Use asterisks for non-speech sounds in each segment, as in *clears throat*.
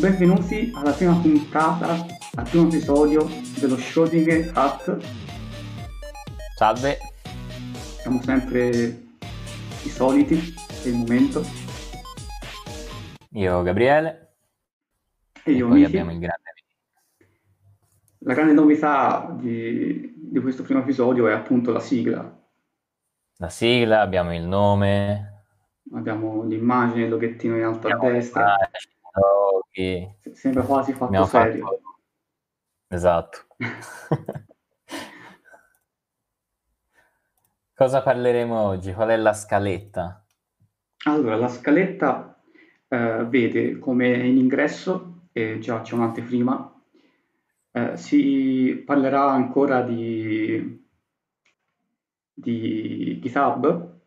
benvenuti alla prima puntata, al primo episodio dello Schrödinger Hat. Salve, Siamo sempre i soliti per il momento. io Gabriele E e io poi Miki. abbiamo il grande La grande novità di, di questo primo episodio è appunto la sigla. la sigla, abbiamo il nome, Abbiamo l'immagine, il loghettino in alto a abbiamo le destra. Se- Sembra quasi fatto serio. fatto... Esatto. *laughs* Cosa parleremo oggi? Qual è la scaletta? Allora, la scaletta eh, vede come in ingresso, e già c'è un'anteprima, eh, si parlerà ancora di, di GitHub,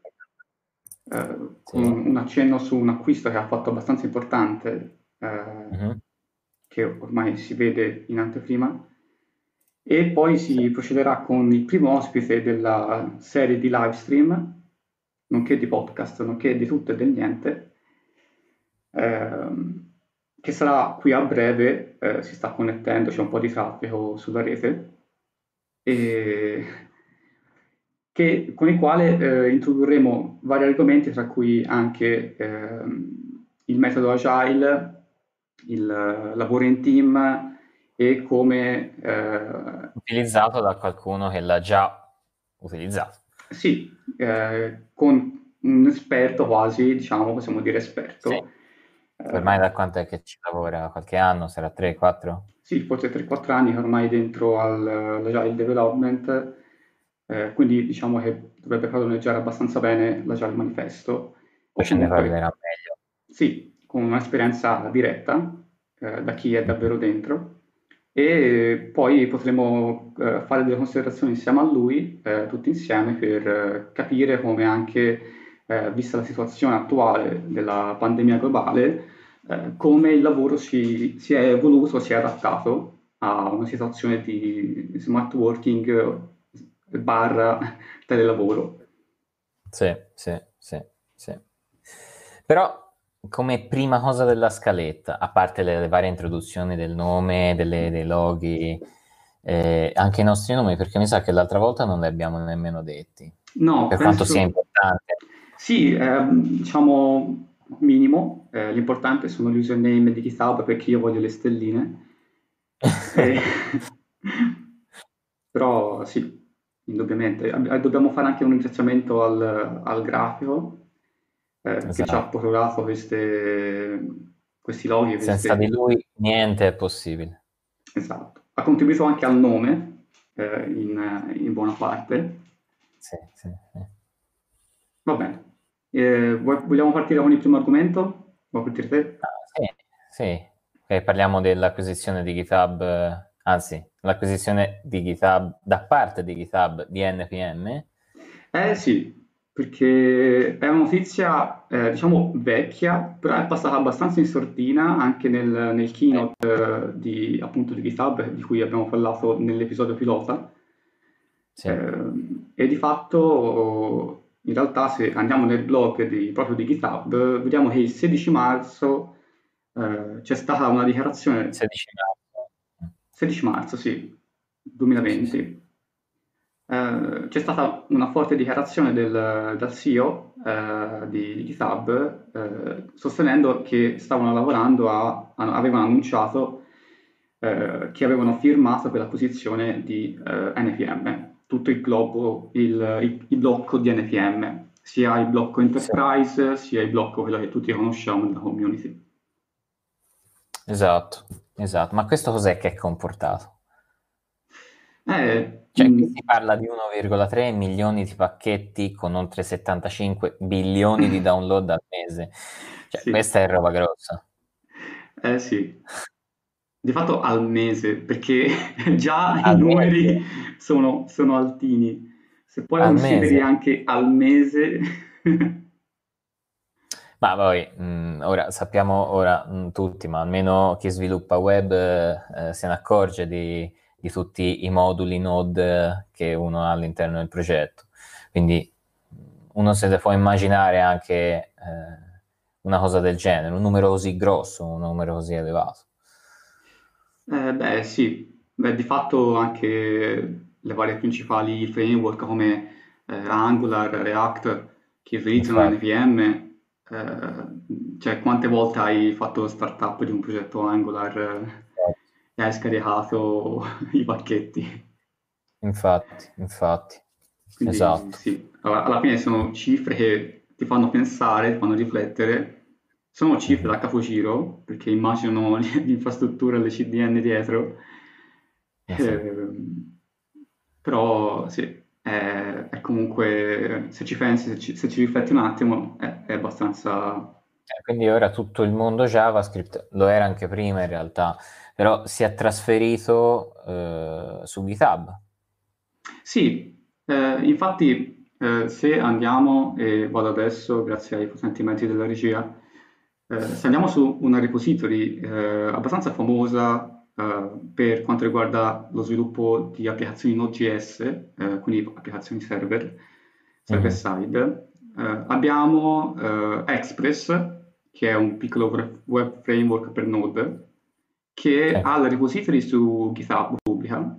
eh, Sì. con un accenno su un acquisto che ha fatto abbastanza importante, eh, Mhm. che ormai si vede in anteprima, e poi si procederà con il primo ospite della serie di live stream, nonché di podcast, nonché di tutto e del niente, ehm, che sarà qui a breve, eh, si sta connettendo, c'è un po' di traffico sulla rete, e che- con il quale eh, introdurremo vari argomenti, tra cui anche ehm, il metodo agile, il lavoro in team e come eh, Utilizzato da qualcuno che l'ha già utilizzato. sì, eh, con un esperto quasi, diciamo, possiamo dire esperto. Sì. Eh, Ormai da quanto è che ci lavora? Qualche anno? Sarà 3, 4? Sì, forse 3-4 anni che ormai dentro al- all'agile development, eh, quindi diciamo che dovrebbe padroneggiare abbastanza bene l'agile manifesto. Poi ce ne parlerà meglio. sì, con un'esperienza diretta, eh, da chi è davvero dentro. E poi potremo eh, fare delle considerazioni insieme a lui, eh, tutti insieme, per eh, capire come anche, eh, vista la situazione attuale della pandemia globale, come il lavoro si, si è evoluto, si è adattato a una situazione di smart working barra telelavoro. Sì, sì, sì, sì. Però come prima cosa della scaletta, a parte le, le varie introduzioni del nome, delle- dei loghi, eh, anche i nostri nomi, perché mi sa che l'altra volta non li abbiamo nemmeno detti, No, per quanto penso- sia importante. Sì, ehm, diciamo minimo, eh, l'importante sono gli username di GitHub perché io voglio le stelline. *laughs* Eh, *laughs* però sì, indubbiamente. Dobbiamo fare anche un ringraziamento al, al grafico eh, che ci ha Esatto. prorogato queste, questi loghi. queste- Senza di lui niente è possibile. Esatto. Ha contribuito anche al nome eh, in, in buona parte. Sì, sì, sì. Va bene. Eh, vogliamo partire con il primo argomento? Vuoi partire te? Ah, sì, sì. Ok, parliamo dell'acquisizione di GitHub, eh, anzi, l'acquisizione di GitHub da parte di GitHub di NPM. Eh sì, perché è una notizia, eh, diciamo, vecchia, però è passata abbastanza in sordina anche nel, nel keynote eh, di, appunto, di GitHub, di cui abbiamo parlato nell'episodio pilota. Sì. Ehm, e di fatto, in realtà, se andiamo nel blog di- proprio di GitHub, vediamo che il 16 marzo eh, c'è stata una dichiarazione 16 marzo. 16 marzo, sì, 2020. Eh, c'è stata una forte dichiarazione del, dal CEO eh, di, GitHub eh, sostenendo che stavano lavorando a, a- avevano annunciato eh, che avevano firmato per l'acquisizione di eh, NPM, tutto il globo, il, il- il blocco di NPM, sia il blocco Enterprise sia il blocco quello che tutti conosciamo della community. Esatto, esatto. Ma questo cos'è che è comportato? Eh, Cioè, mm, qui si parla di 1,3 milioni di pacchetti con oltre 75 bilioni di download al mese. Cioè, Sì. questa è roba grossa. Eh sì, di fatto al mese, perché *laughs* già Al i numeri sono, sono altini. Se poi Al consideri mese? anche al mese, *laughs* Ma poi, mh, ora sappiamo ora mh, tutti, ma almeno chi sviluppa web eh, se ne accorge di, di tutti i moduli Node che uno ha all'interno del progetto. Quindi uno se ne può immaginare anche eh, una cosa del genere, un numero così grosso, un numero così elevato. Eh, beh, sì, beh, di fatto anche le varie principali framework come eh, Angular, React, che utilizzano NPM, eh, cioè quante volte hai fatto startup di un progetto Angular eh, e hai scaricato *laughs* i pacchetti? Infatti, infatti. Quindi, esatto. Sì, alla, fine sono cifre che ti fanno pensare, ti fanno riflettere. Sono cifre da capogiro, perché immaginano l'infrastruttura *laughs* e le CDN dietro. Esatto. Eh, però sì, è, è, comunque, se ci pensi, se ci, se ci rifletti un attimo, è, è abbastanza... Eh, quindi ora tutto il mondo JavaScript, lo era anche prima in realtà, però si è trasferito eh, su GitHub. Sì, eh, infatti eh, se andiamo, e vado adesso grazie ai potenti mezzi della regia, eh, se andiamo su una repository eh, abbastanza famosa Uh, per quanto riguarda lo sviluppo di applicazioni Node.js, quindi applicazioni server, server side. Uh, abbiamo Express, che è un piccolo web framework per Node, che ha la repository su GitHub pubblica.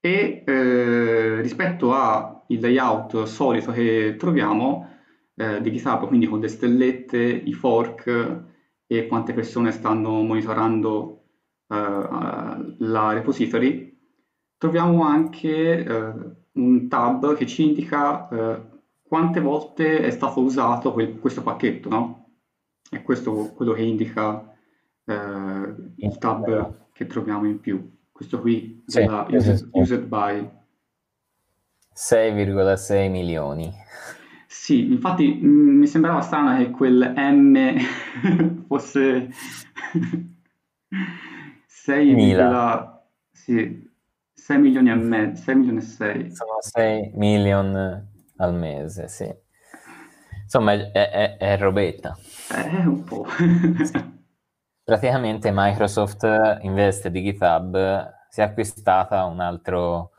E rispetto al layout solito che troviamo di GitHub, quindi con le stellette, i fork, e quante persone stanno monitorando uh, la repository, troviamo anche uh, un tab che ci indica quante volte è stato usato quel, questo pacchetto, no? È questo quello che indica il tab che troviamo in più. Questo qui sì, della used, used by 6,6 milioni. Sì, infatti mh, mm, mi sembrava strano che quel M *laughs* fosse *laughs* 6, Mila. Sì, 6 milioni e mezzo, 6 milioni e 6. Sono 6 milioni al mese, sì. Insomma, è, è, è robetta. È un po'. *laughs* Praticamente Microsoft investe di GitHub, si è acquistata un altro,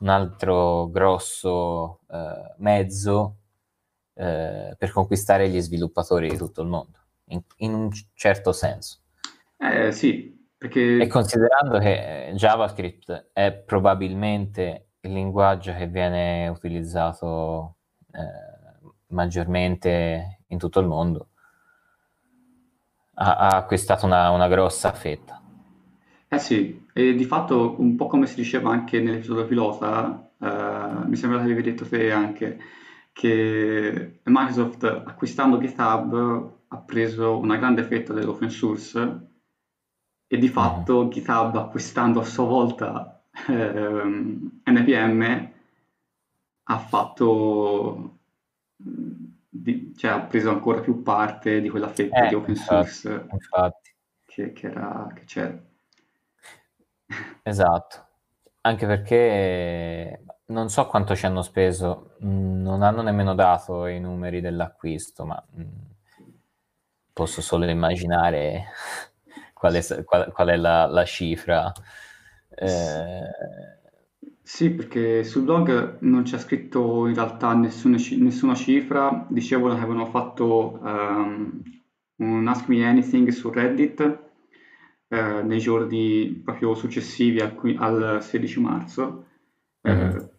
un altro grosso eh, mezzo eh, per conquistare gli sviluppatori di tutto il mondo, in, in un certo senso. Eh, sì, perché... E considerando che JavaScript è probabilmente il linguaggio che viene utilizzato eh, maggiormente in tutto il mondo, ha, ha acquistato una, una grossa fetta. Eh sì, e di fatto un po' come si diceva anche nell'episodio pilota, eh, mi sembra che avevi detto te anche, che Microsoft acquistando GitHub ha preso una grande fetta dell'open source e di fatto mm. GitHub acquistando a sua volta ehm, NPM ha fatto di, cioè ha preso ancora più parte di quella fetta eh, di open infatti, source infatti. Che, che, era, che c'era. Esatto, anche perché non so quanto ci hanno speso, non hanno nemmeno dato i numeri dell'acquisto, ma mm, posso solo immaginare *laughs* qual è, qual, qual è la, la, cifra. Eh... Sì, perché sul blog non c'è scritto in realtà nessuna, nessuna cifra, dicevano che avevano fatto um, un Ask Me Anything su Reddit eh, nei giorni proprio successivi al, al 16 marzo. Mm-hmm. Eh,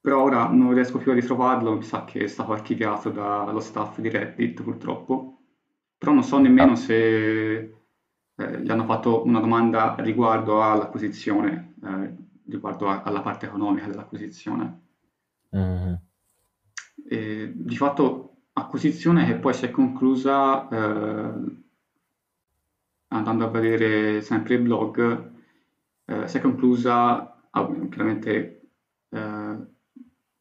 però ora non riesco più a ritrovarlo, mi sa che è stato archiviato dallo staff di Reddit purtroppo, però non so nemmeno ah. se eh, gli hanno fatto una domanda riguardo all'acquisizione, eh, riguardo a, alla parte economica dell'acquisizione. Mm. E, di fatto acquisizione che poi si è conclusa eh, andando a vedere sempre il blog, eh, si è conclusa ah, chiaramente eh,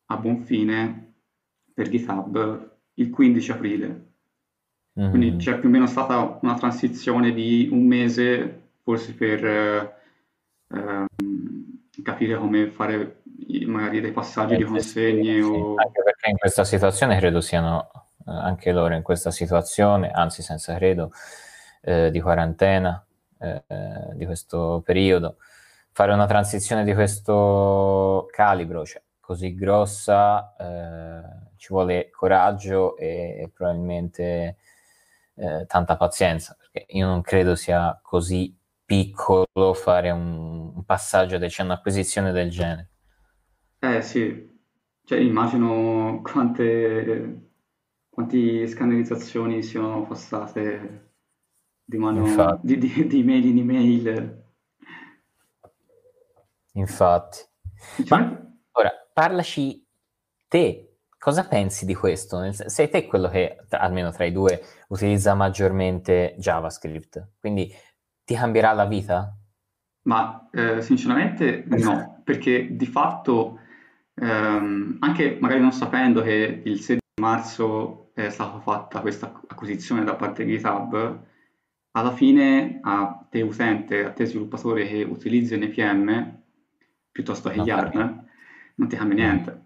a buon fine per GitHub il 15 aprile. Mm. Quindi c'è più o meno stata una transizione di un mese, forse per eh, capire come fare magari dei passaggi eh, di consegne. Sì, o... Anche perché in questa situazione credo siano eh, anche loro in questa situazione, anzi senza credo, eh, di quarantena eh, di questo periodo. Fare una transizione di questo calibro, cioè così grossa eh, ci vuole coraggio e, e probabilmente eh, tanta pazienza, perché io non credo sia così piccolo fare un, un passaggio c'è un'acquisizione del genere. Eh sì, cioè immagino quante, quanti scannerizzazioni siano passate di mano di, di, di email in email. Infatti. Ma ora, parlaci te, cosa pensi di questo? Sei te quello che, almeno tra i due, utilizza maggiormente JavaScript, quindi ti cambierà la vita? Ma eh, sinceramente no, perché di fatto ehm, anche magari non sapendo che il 16 marzo è stata fatta questa acquisizione da parte di GitHub, alla fine a te utente, a te sviluppatore che utilizzi NPM piuttosto che Yarn, non ti cambia niente.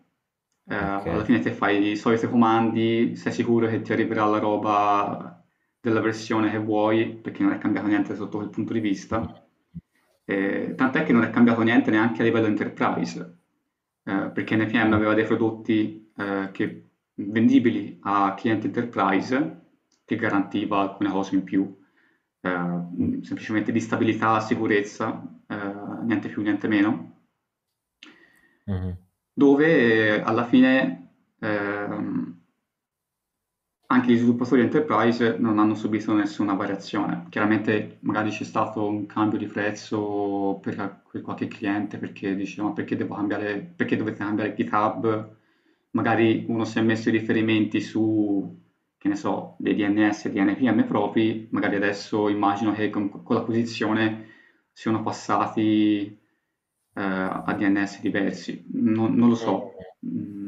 Eh, okay. Alla fine te fai i soliti comandi, sei sicuro che ti arriverà la roba della versione che vuoi, perché non è cambiato niente sotto quel punto di vista. Eh, tant'è che non è cambiato niente neanche a livello enterprise eh, perché NPM aveva dei prodotti eh, che, vendibili a clienti enterprise che garantiva alcune cose in più, eh, semplicemente di stabilità, sicurezza, eh, niente più, niente meno, mm-hmm. Dove alla fine ehm, anche gli sviluppatori enterprise non hanno subito nessuna variazione. Chiaramente magari c'è stato un cambio di prezzo per, per qualche cliente perché dice ma perché devo cambiare, perché dovete cambiare GitHub? Magari uno si è messo i riferimenti su, che ne so, dei DNS e di NPM propri, magari adesso immagino che con, con la posizione siano passati eh, a DNS diversi. Non, non lo so. Mm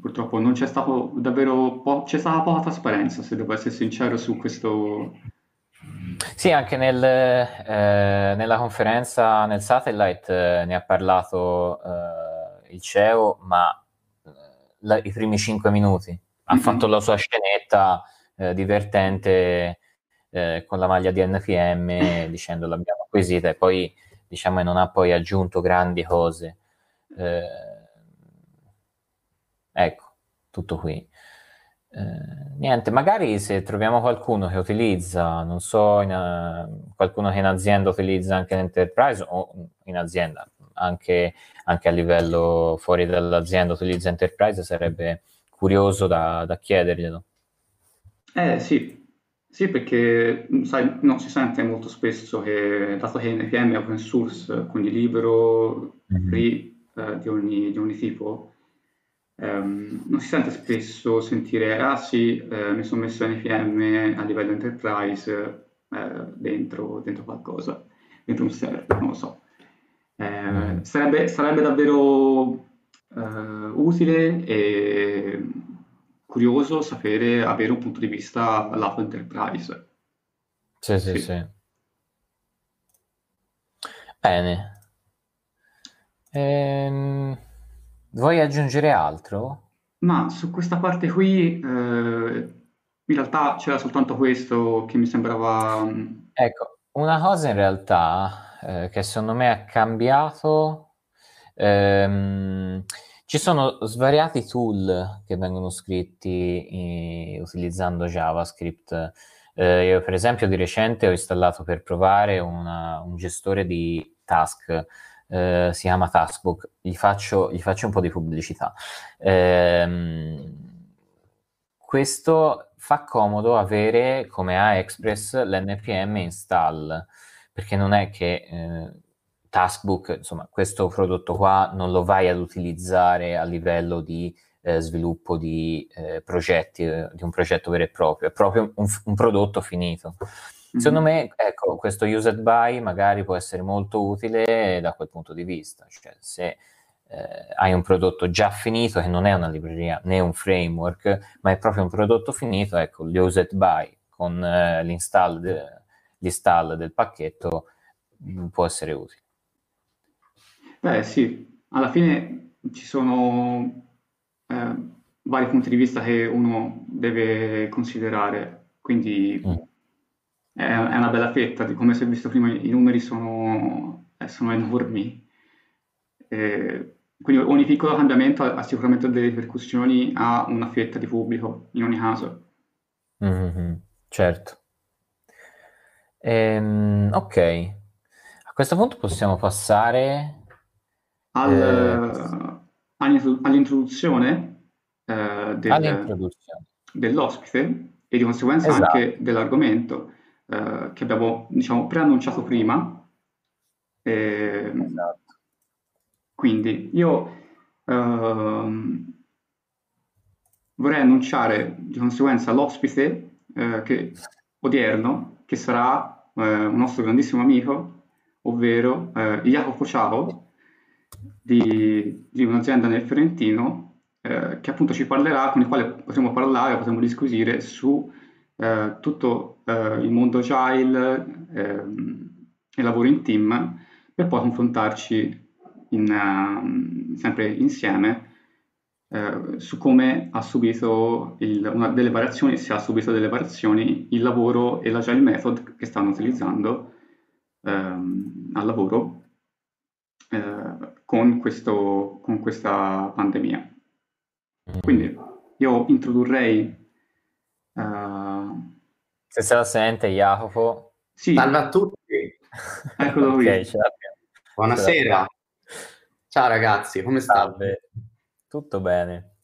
purtroppo non c'è stato davvero po- c'è stata poca trasparenza, se devo essere sincero, su questo. Sì, anche nel, eh, nella conferenza nel satellite eh, ne ha parlato eh, il CEO, ma eh, la, i primi cinque minuti ha mm-hmm. fatto la sua scenetta eh, divertente eh, con la maglia di NPM *laughs* dicendo l'abbiamo acquisita e poi diciamo non ha poi aggiunto grandi cose. Eh, Ecco, tutto qui. Eh, niente, magari se troviamo qualcuno che utilizza, non so, in, uh, qualcuno che in azienda utilizza anche l'enterprise o in azienda, anche, anche a livello fuori dall'azienda utilizza enterprise, sarebbe curioso da, da chiederglielo. Eh sì, sì, perché sai, non si sente molto spesso che, dato che NPM è open source, quindi libero, mm-hmm. free eh, di, ogni, di ogni tipo, Um, non si sente spesso sentire, ah sì, eh, mi sono messo NPM a livello enterprise eh, dentro, dentro, qualcosa, dentro un server, non lo so. Eh, mm. sarebbe, sarebbe, davvero eh, utile e curioso sapere, avere un punto di vista lato enterprise. Sì, sì, sì. sì. Bene. Ehm... Vuoi aggiungere altro? Ma su questa parte qui, eh, in realtà c'era soltanto questo che mi sembrava... Mm, ecco, una cosa in realtà eh, che secondo me ha cambiato, ehm, ci sono svariati tool che vengono scritti in, utilizzando JavaScript. Eh, io per esempio di recente ho installato per provare una, un gestore di task eh, si chiama Taskbook, gli faccio, gli faccio, un po' di pubblicità. Eh, questo fa comodo avere come AExpress l'NPM install, perché non è che eh, Taskbook, insomma, questo prodotto qua non lo vai ad utilizzare a livello di eh, sviluppo di eh, progetti, eh, di un progetto vero e proprio, è proprio un, un prodotto finito. Secondo mm-hmm. me, ecco, questo used by magari può essere molto utile da quel punto di vista, cioè se eh, hai un prodotto già finito che non è una libreria né un framework, ma è proprio un prodotto finito, ecco, l'used by con eh, l'install, de, l'install del pacchetto mh, mm, può essere utile. Beh sì, alla fine ci sono eh, vari punti di vista che uno deve considerare, quindi mm è, è una bella fetta, di come si è visto prima i numeri sono, eh, sono enormi. Eh, quindi ogni piccolo cambiamento ha, ha, sicuramente delle ripercussioni a una fetta di pubblico, in ogni caso. Mm-hmm, certo. Ehm, ok, a questo punto possiamo passare Al, eh, all'introduzione, eh, del, all'introduzione, dell'ospite e di conseguenza esatto. anche dell'argomento eh, che abbiamo diciamo, preannunciato prima. Ehm, esatto. Quindi io ehm, vorrei annunciare di conseguenza l'ospite eh, che, odierno che sarà eh, un nostro grandissimo amico, ovvero eh, Jacopo Ciao di, di, un'azienda nel Fiorentino eh, che appunto ci parlerà, con il quale potremo parlare, potremo discutere su eh, tutto eh, il mondo agile ehm, e lavoro in team per poi confrontarci in, uh, sempre insieme eh, su come ha subito il, una delle variazioni, se ha subito delle variazioni il lavoro e l'agile method che stanno utilizzando ehm, al lavoro. Eh, con, questo, con questa pandemia. Quindi io introdurrei... Uh... Se se la sente, Jacopo. Sì. Salve a tutti. Eccolo *laughs* qui. okay, Buonasera. Ciao ragazzi, come state? Tutto bene.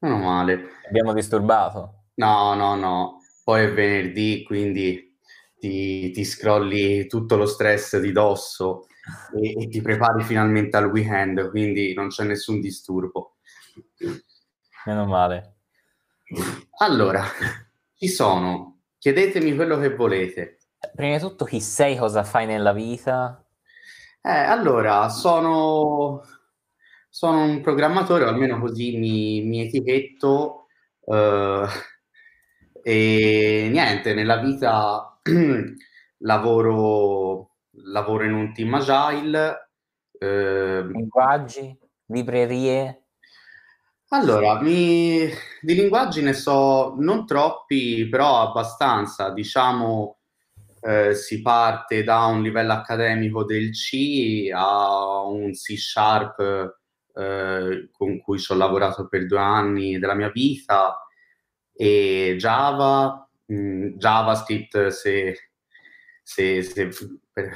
Meno male. Abbiamo disturbato? No, no, no. Poi è venerdì, quindi ti, ti scrolli tutto lo stress di dosso e, e, ti prepari finalmente al weekend, quindi non c'è nessun disturbo. Meno male. Allora, chi sono? Chiedetemi quello che volete. Prima di tutto, chi sei, cosa fai nella vita? Eh, allora, sono sono un programmatore, o almeno così mi, mi etichetto, eh, e niente, nella vita *clears throat* lavoro, lavoro in un team agile. Eh, Linguaggi, librerie? Allora, mi, di linguaggi ne so non troppi, però abbastanza. Diciamo, eh, si parte da un livello accademico del C a un C Sharp eh, con cui ci ho lavorato per due anni della mia vita e Java, mh, mm, JavaScript se, se, se per,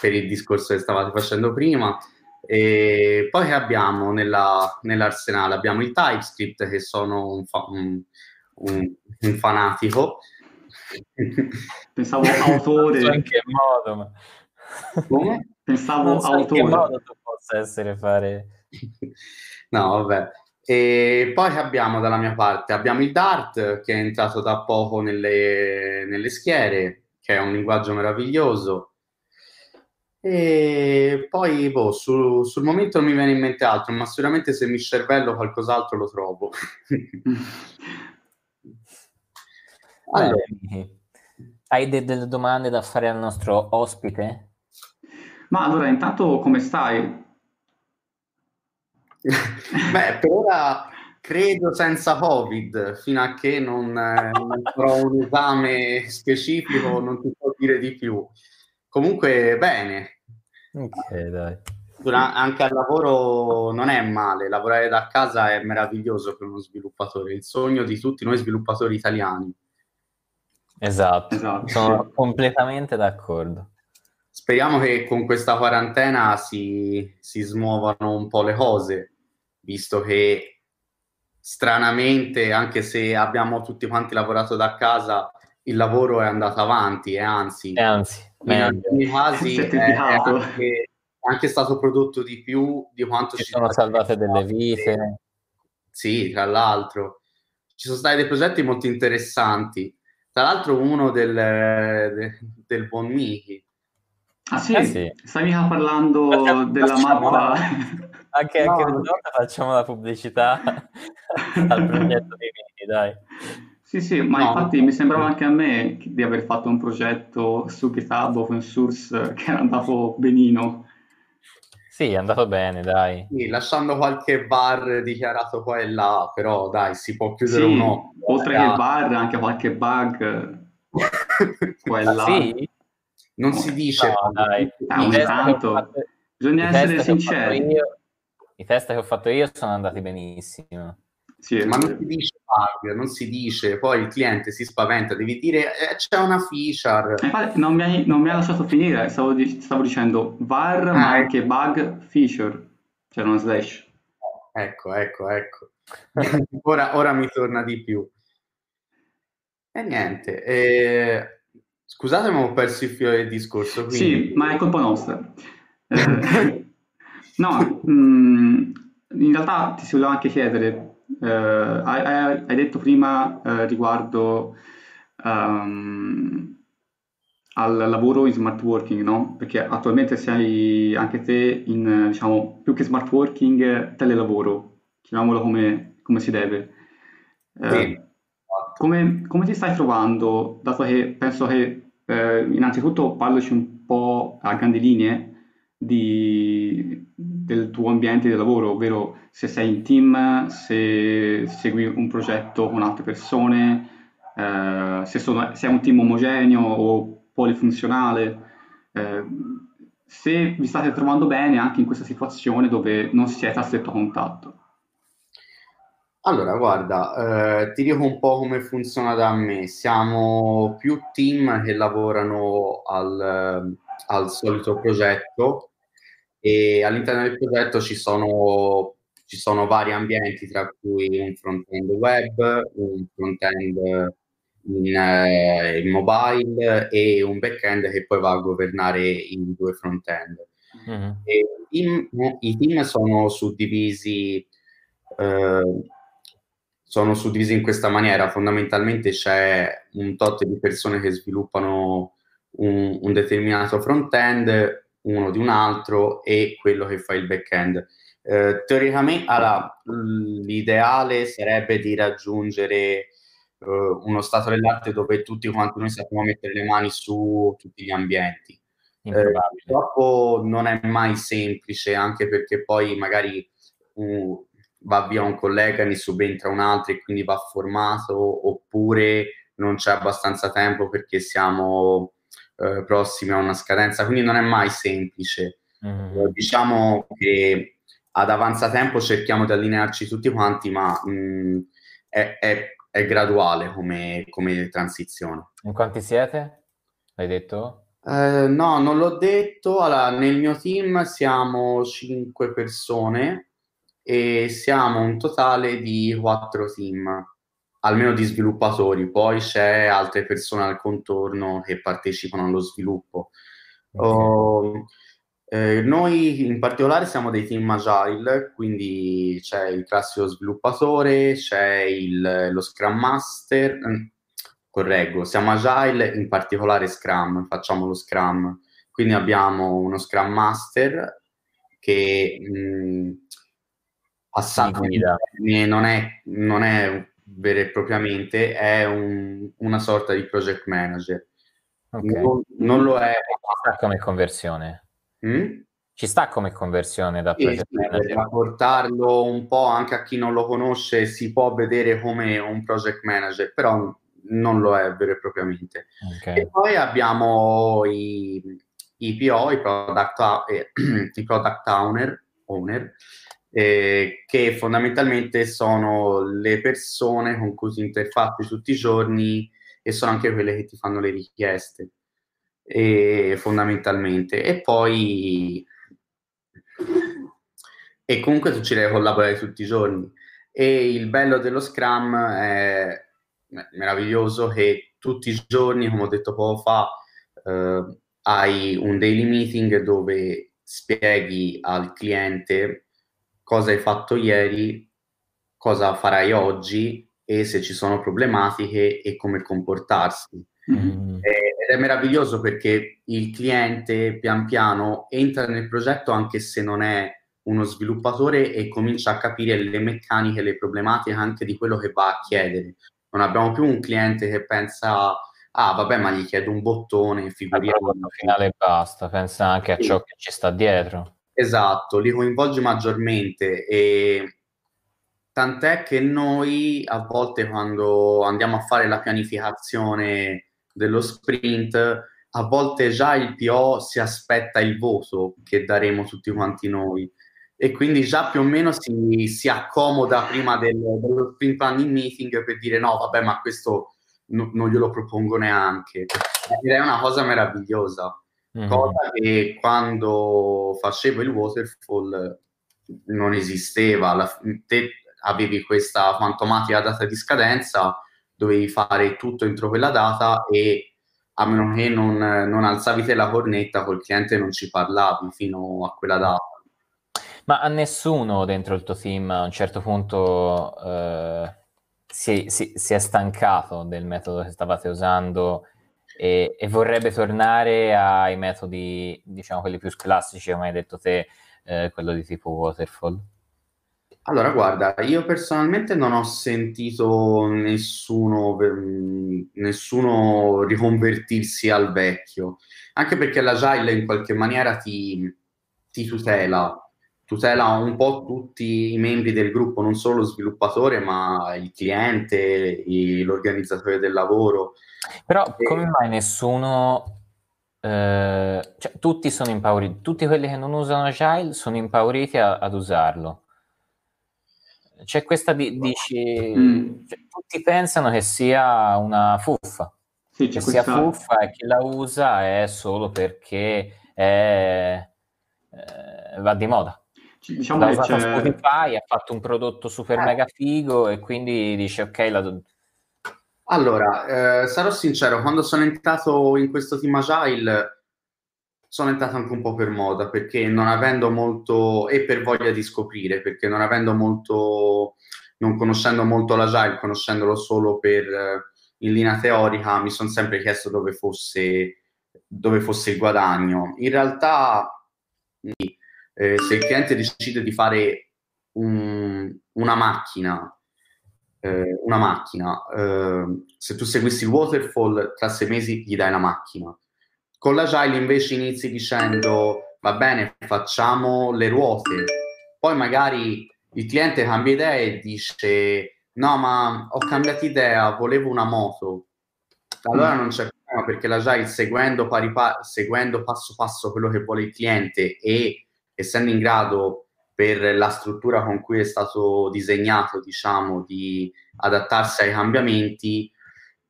per, il discorso che stavate facendo prima. E poi abbiamo nella, nell'arsenale? Abbiamo il TypeScript che sono un, fa- un, un, un fanatico. Pensavo autore. in che modo? Ma... Come? Pensavo so autore. In che modo tu possa essere fare no, vabbè. E poi abbiamo dalla mia parte, abbiamo il Dart che è entrato da poco nelle, nelle schiere, che è un linguaggio meraviglioso. E poi, boh, su, sul momento non mi viene in mente altro, ma sicuramente se mi cervello qualcos'altro lo trovo. *laughs* allora. Hai de- delle domande da fare al nostro ospite? Ma allora, intanto come stai? *laughs* Beh, per ora credo senza Covid, fino a che non, eh, non farò un esame specifico non ti so dire di più. Comunque, bene. Ok, dai. Durante, anche al lavoro non è male, lavorare da casa è meraviglioso per uno sviluppatore, il sogno di tutti noi sviluppatori italiani. Esatto, esatto. sono completamente d'accordo. Speriamo che con questa quarantena si, si smuovano un po' le cose visto che stranamente, anche se abbiamo tutti quanti lavorato da casa, il lavoro è andato avanti e anzi, e anzi in alcuni casi è, è, anche, è, anche, stato prodotto di più di quanto ci sono salvate delle vite. Sì, tra l'altro. Ci sono stati dei progetti molto interessanti. Tra l'altro uno del, del, del buon Miki. Ah sì? Eh sì. Stavi parlando facciamo, della facciamo, mappa... *laughs* Anche, no, anche no. facciamo la pubblicità *laughs* al progetto di Mini, dai. Sì, sì, ma no. infatti mi sembrava anche a me di aver fatto un progetto su GitHub open source *laughs* che era andato benino. Sì, è andato bene, dai. Sì, lasciando qualche bar dichiarato qua e là, però dai, si può chiudere sì, uno. Oltre che bar, anche qualche bug *laughs* qua e là. Sì? Non si dice. No, dai. Ah, ogni tanto. Bisogna essere sinceri. Io, I test che ho fatto io sono andati benissimo. Sì, ma non si dice bug, non si dice, poi il cliente si spaventa, devi dire eh, c'è una feature. Infatti non mi hai, non mi hai lasciato finire, stavo, di, stavo dicendo var, ah, ma anche bug feature, cioè una slash. Ecco, ecco, ecco. *laughs* ora, ora, mi torna di più. E niente, eh, scusate ma ho perso il filo del discorso. Quindi... Sì, ma è colpa nostra. Eh, *laughs* no, mh, mm, in realtà ti si voleva anche chiedere eh, hai, hai, detto prima eh, riguardo um, al lavoro in smart working, no? Perché attualmente sei anche te in, diciamo, più che smart working, telelavoro, chiamiamolo come, come si deve. Eh, sì. come, come, ti stai trovando, dato che penso che eh, innanzitutto parlaci un po' a grandi linee di, del tuo ambiente di lavoro, ovvero se sei in team, se segui un progetto con altre persone, eh, se, sono, se, è un team omogeneo o polifunzionale, eh, se vi state trovando bene anche in questa situazione dove non siete a stretto contatto. Allora, guarda, eh, ti dico un po' come funziona da me. Siamo più team che lavorano al, al solito progetto e all'interno del progetto ci sono, ci sono vari ambienti, tra cui un front-end web, un front-end in, eh, in, mobile e un back-end che poi va a governare i due front-end. Mm-hmm. I, I, team sono suddivisi, eh, sono suddivisi in questa maniera. Fondamentalmente c'è un tot di persone che sviluppano un, un determinato front-end, uno di un altro e quello che fa il back-end. Eh, teoricamente allora, l'ideale sarebbe di raggiungere eh, uno stato dell'arte dove tutti quanti noi sappiamo mettere le mani su tutti gli ambienti. Eh, purtroppo non è mai semplice, anche perché poi magari uh, va via un collega, ne subentra un altro e quindi va formato, oppure non c'è abbastanza tempo perché siamo eh, prossimi a una scadenza, quindi non è mai semplice. Mm-hmm. diciamo che ad avanzatempo cerchiamo di allinearci tutti quanti, ma mh, mm, è, è, è, graduale come, come, transizione. In quanti siete? L'hai detto? Eh, no, non l'ho detto. Allora, nel mio team siamo 5 persone e siamo un totale di 4 team almeno di sviluppatori, poi c'è altre persone al contorno che partecipano allo sviluppo. Okay. Uh, eh, noi in particolare siamo dei team agile, quindi c'è il classico sviluppatore, c'è il, lo Scrum Master, mm, correggo, siamo agile, in particolare Scrum, facciamo lo Scrum, quindi abbiamo uno Scrum Master che mh, mm, passato non è, non è vero e propriamente, è un, una sorta di project manager. Okay. Non, non, lo è. Ci sta come conversione. Mm? Ci sta come conversione da sì, project manager. Portarlo un po' anche a chi non lo conosce, si può vedere come un project manager, però non lo è vero e propriamente. Okay. E poi abbiamo i, i PO, i product, eh, *clears throat* i product owner, owner eh, che fondamentalmente sono le persone con cui ti interfacci tutti i giorni e sono anche quelle che ti fanno le richieste, e, fondamentalmente. E poi... E comunque tu ci devi collaborare tutti i giorni. E il bello dello Scrum è meraviglioso che tutti i giorni, come ho detto poco fa, eh, hai un daily meeting dove spieghi al cliente cosa hai fatto ieri, cosa farai oggi e se ci sono problematiche e come comportarsi. Mm. ed è meraviglioso perché il cliente pian piano entra nel progetto anche se non è uno sviluppatore e comincia a capire le meccaniche, le problematiche anche di quello che va a chiedere. Non abbiamo più un cliente che pensa ah vabbè ma gli chiedo un bottone, figuriamo. finale e basta, pensa anche a ciò che ci sta dietro. Esatto, li coinvolge maggiormente e tant'è che noi a volte quando andiamo a fare la pianificazione dello sprint, a volte già il PO si aspetta il voto che daremo tutti quanti noi e quindi già più o meno si, si accomoda prima del, dello sprint planning meeting per dire no, vabbè, ma questo no, non glielo propongo neanche. Direi una cosa meravigliosa, mm-hmm. cosa che quando facevo il waterfall non esisteva. La, te avevi questa fantomatica data di scadenza, dovevi fare tutto entro quella data e a meno che non, non alzavi te la cornetta col cliente non ci parlavi fino a quella data. Ma a nessuno dentro il tuo team a un certo punto eh, si, si, si, è stancato del metodo che stavate usando e, e, vorrebbe tornare ai metodi, diciamo, quelli più classici, come hai detto te, eh, quello di tipo waterfall? Allora, guarda, io personalmente non ho sentito nessuno, nessuno riconvertirsi al vecchio, anche perché l'agile in qualche maniera ti, ti tutela, tutela un po' tutti i membri del gruppo, non solo lo sviluppatore, ma il cliente, l'organizzatore del lavoro. Però e... come mai nessuno eh, cioè, tutti sono impauriti, tutti quelli che non usano Agile sono impauriti a, ad usarlo. C'è questa, di, dici, mm. cioè, tutti pensano che sia una fuffa, sì, che sia fuffa e chi la usa è solo perché è, eh, va di moda. Diciamo L'ha usato Spotify, ha fatto un prodotto super eh. mega figo e quindi dice ok, la, allora, eh, sarò sincero, quando sono entrato in questo team agile sono entrato anche un po' per moda, perché non avendo molto, e per voglia di scoprire, perché non avendo molto, non conoscendo molto l'agile, conoscendolo solo per, in linea teorica, mi sono sempre chiesto dove fosse, dove fosse il guadagno. In realtà, eh, se il cliente decide di fare un, una macchina eh, una macchina, eh, se tu seguissi il waterfall, tra sei mesi gli dai la macchina. Con l'agile invece inizi dicendo, va bene, facciamo le ruote, poi magari il cliente cambia idea e dice, no, ma ho cambiato idea, volevo una moto. Allora non c'è problema perché l'agile seguendo, pari pa- seguendo passo passo quello che vuole il cliente e essendo in grado per la struttura con cui è stato disegnato, diciamo, di adattarsi ai cambiamenti,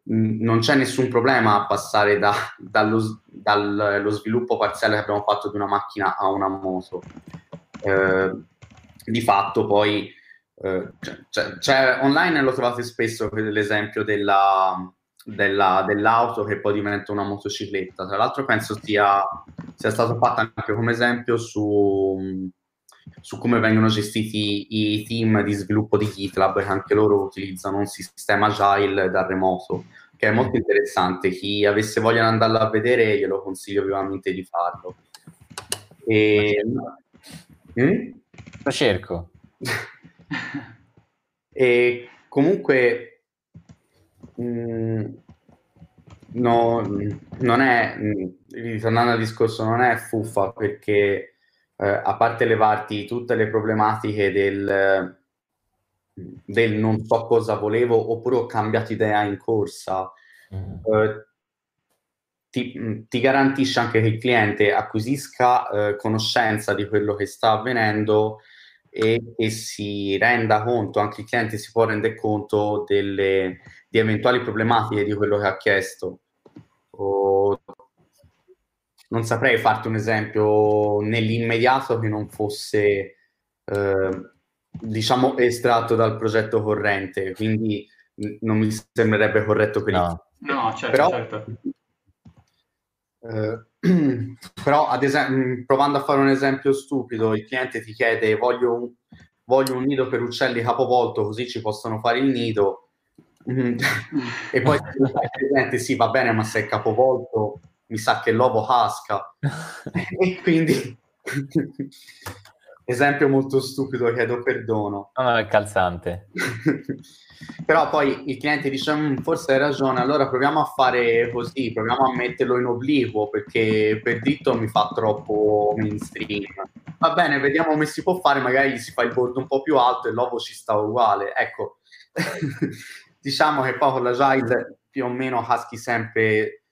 non c'è nessun problema a passare da, dallo, dallo, sviluppo parziale che abbiamo fatto di una macchina a una moto. Eh, di fatto poi eh, c'è, c'è, online lo trovate spesso l'esempio della, della, dell'auto che poi diventa una motocicletta. Tra l'altro penso sia, sia stato fatto anche come esempio su su come vengono gestiti i team di sviluppo di GitLab, che anche loro utilizzano un sistema agile da remoto, che è molto interessante. Chi avesse voglia di andarlo a vedere, glielo consiglio vivamente di farlo. E... Mm? Lo cerco. *laughs* e comunque mh, mm, no, non è, mm, ritornando al discorso, non è fuffa perché eh, a parte levarti tutte le problematiche del, del, non so cosa volevo oppure ho cambiato idea in corsa, mm. eh, ti, ti, garantisce anche che il cliente acquisisca eh, conoscenza di quello che sta avvenendo e che si renda conto, anche il cliente si può rendere conto delle, di eventuali problematiche di quello che ha chiesto. O non saprei farti un esempio nell'immediato che non fosse, eh, diciamo, estratto dal progetto corrente, quindi non mi sembrerebbe corretto per no. il... No, certo, però, certo. Eh, *clears throat* però, ad esempio, provando a fare un esempio stupido, il cliente ti chiede voglio un, voglio un nido per uccelli capovolto così ci possono fare il nido, e poi il cliente sì va bene ma se è capovolto mi sa che l'uovo casca. *laughs* e quindi, esempio molto stupido, chiedo perdono. No, no, è calzante. *laughs* Però poi il cliente dice, mm, forse hai ragione, allora proviamo a fare così, proviamo a metterlo in obliquo, perché per dritto mi fa troppo mainstream. Va bene, vediamo come si può fare, magari si fa il bordo un po' più alto e l'uovo ci sta uguale. Ecco, *laughs* diciamo che poi con la Jide più o meno caschi sempre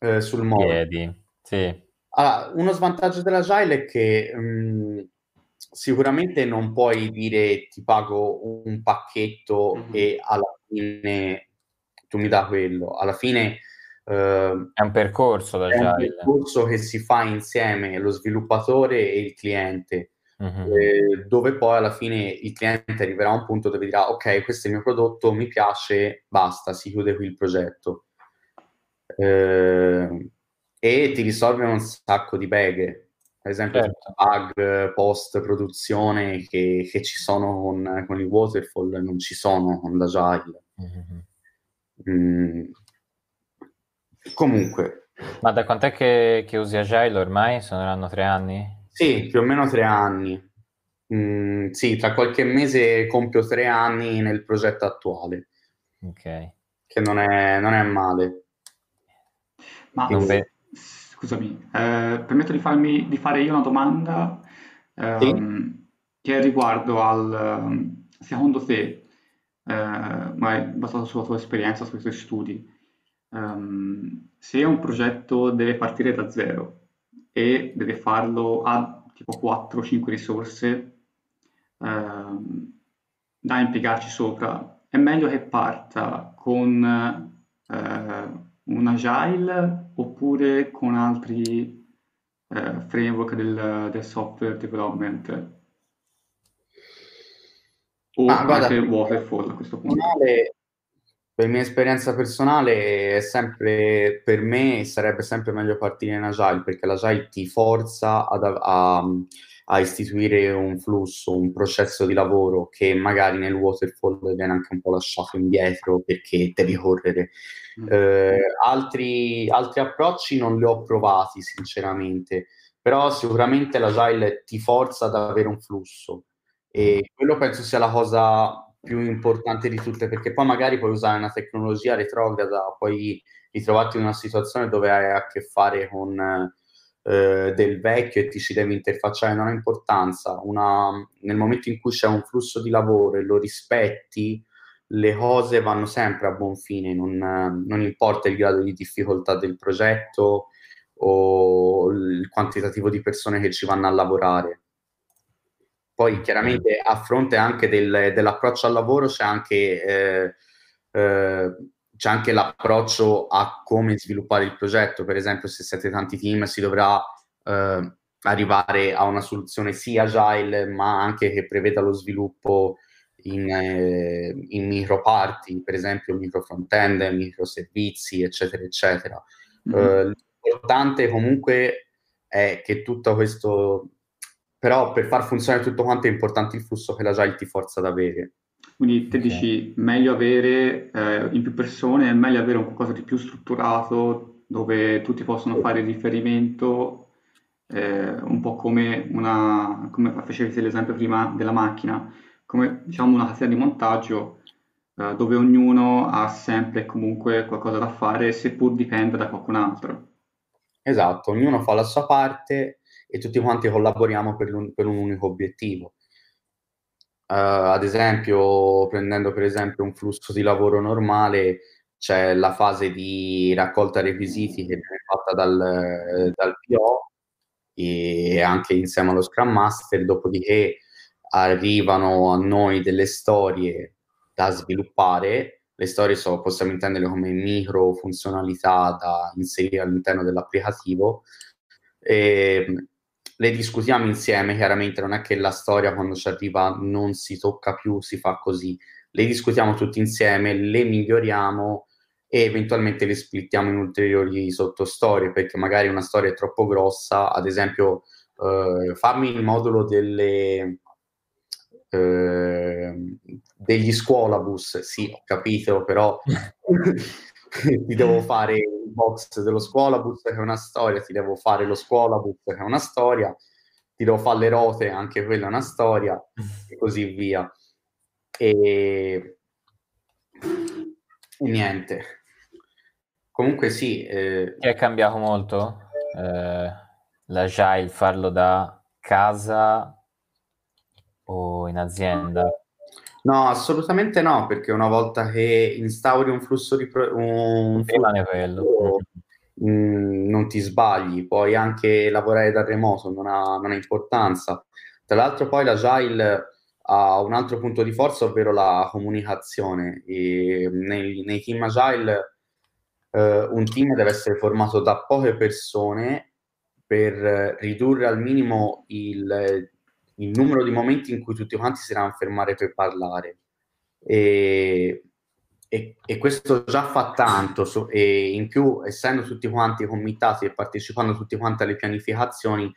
eh, sul modo. Piedi, sì. Allora, uno svantaggio dell'agile è che mh, sicuramente non puoi dire ti pago un pacchetto mm-hmm. e alla fine tu mi dai quello. Alla fine Uh, è un percorso da È un percorso che si fa insieme lo sviluppatore e il cliente, uh-huh. eh, dove poi alla fine il cliente arriverà a un punto dove dirà ok, questo è il mio prodotto, mi piace, basta, si chiude qui il progetto. Eh, e ti risolve un sacco di beghe, ad esempio certo. bug post-produzione che, che ci sono con, con, il waterfall, non ci sono con l'agile. Uh-huh. Mm, Comunque. Ma da quant'è che, che usi Agile ormai? Saranno tre anni? Sì, più o meno tre anni. Mm, sì, tra qualche mese compio tre anni nel progetto attuale. Ok. Che non è, non è male. Ma e... scusami, eh, permetto di, farmi, di, fare io una domanda ehm, sì? che riguardo al secondo te, eh, ma è basato sulla tua esperienza, sui tuoi studi um, se un progetto deve partire da zero e deve farlo a tipo 4-5 risorse um, da impiegarci sopra, è meglio che parta con uh, un agile oppure con altri uh, framework del, del, software development? O ah, anche guarda, waterfall a questo punto? Per mia esperienza personale è sempre, per me sarebbe sempre meglio partire in Agile perché l'Agile ti forza ad, a, a, istituire un flusso, un processo di lavoro che magari nel waterfall viene anche un po' lasciato indietro perché devi correre. Mm. Eh, altri, altri approcci non li ho provati sinceramente, però sicuramente l'Agile ti forza ad avere un flusso e quello penso sia la cosa più importante di tutte, perché poi magari puoi usare una tecnologia retrograda, poi ritrovarti in una situazione dove hai a che fare con eh, del vecchio e ti ci devi interfacciare, non ha importanza. Una, nel momento in cui c'è un flusso di lavoro e lo rispetti, le cose vanno sempre a buon fine, non, non importa il grado di difficoltà del progetto o il quantitativo di persone che ci vanno a lavorare. Poi chiaramente a fronte anche del, dell'approccio al lavoro c'è anche, eh, eh, c'è anche l'approccio a come sviluppare il progetto. Per esempio, se siete tanti team si dovrà eh, arrivare a una soluzione sia agile, ma anche che preveda lo sviluppo in, eh, in micro parti, per esempio micro front-end, micro servizi, eccetera, eccetera. Mm-hmm. l'importante comunque è che tutto questo però per far funzionare tutto quanto è importante il flusso che l'agile ti forza ad avere. Quindi te dici meglio avere eh, in più persone, è meglio avere un qualcosa di più strutturato dove tutti possono fare riferimento, eh, un po' come una, come facevi l'esempio prima della macchina, come diciamo una catena di montaggio eh, dove ognuno ha sempre e comunque qualcosa da fare seppur dipenda da qualcun altro. Esatto, ognuno fa la sua parte e tutti quanti collaboriamo per per un unico obiettivo. Uh, ad esempio, prendendo per esempio un flusso di lavoro normale, c'è la fase di raccolta requisiti che viene fatta dal, dal PO e anche insieme allo Scrum Master, dopodiché arrivano a noi delle storie da sviluppare. Le storie so, possiamo intenderle come micro funzionalità da inserire all'interno dell'applicativo. E, le discutiamo insieme, chiaramente non è che la storia quando ci arriva non si tocca più, si fa così, le discutiamo tutti insieme, le miglioriamo e eventualmente le splittiamo in ulteriori sottostorie, perché magari una storia è troppo grossa, ad esempio eh, fammi il modulo delle, eh, degli scuolabus, sì, ho capito, però *laughs* *laughs* ti devo fare il box dello scuolabus che è una storia, ti devo fare lo scuolabus che è una storia, ti devo fare le rote, anche quella è una storia, e così via. E, e niente. Comunque sì. Eh... È cambiato molto eh, l'agile, farlo da casa o in azienda? No, assolutamente no, perché una volta che instauri un flusso di pro- un flusso quello. Mh, mm, non ti sbagli, puoi anche lavorare da remoto, non ha, non ha importanza. Tra l'altro poi l'Agile ha un altro punto di forza, ovvero la comunicazione. E nei, nei team Agile eh, un team deve essere formato da poche persone per ridurre al minimo il, il numero di momenti in cui tutti quanti si devono fermare per parlare. E, e, e, questo già fa tanto so, e in più essendo tutti quanti committati e partecipando tutti quanti alle pianificazioni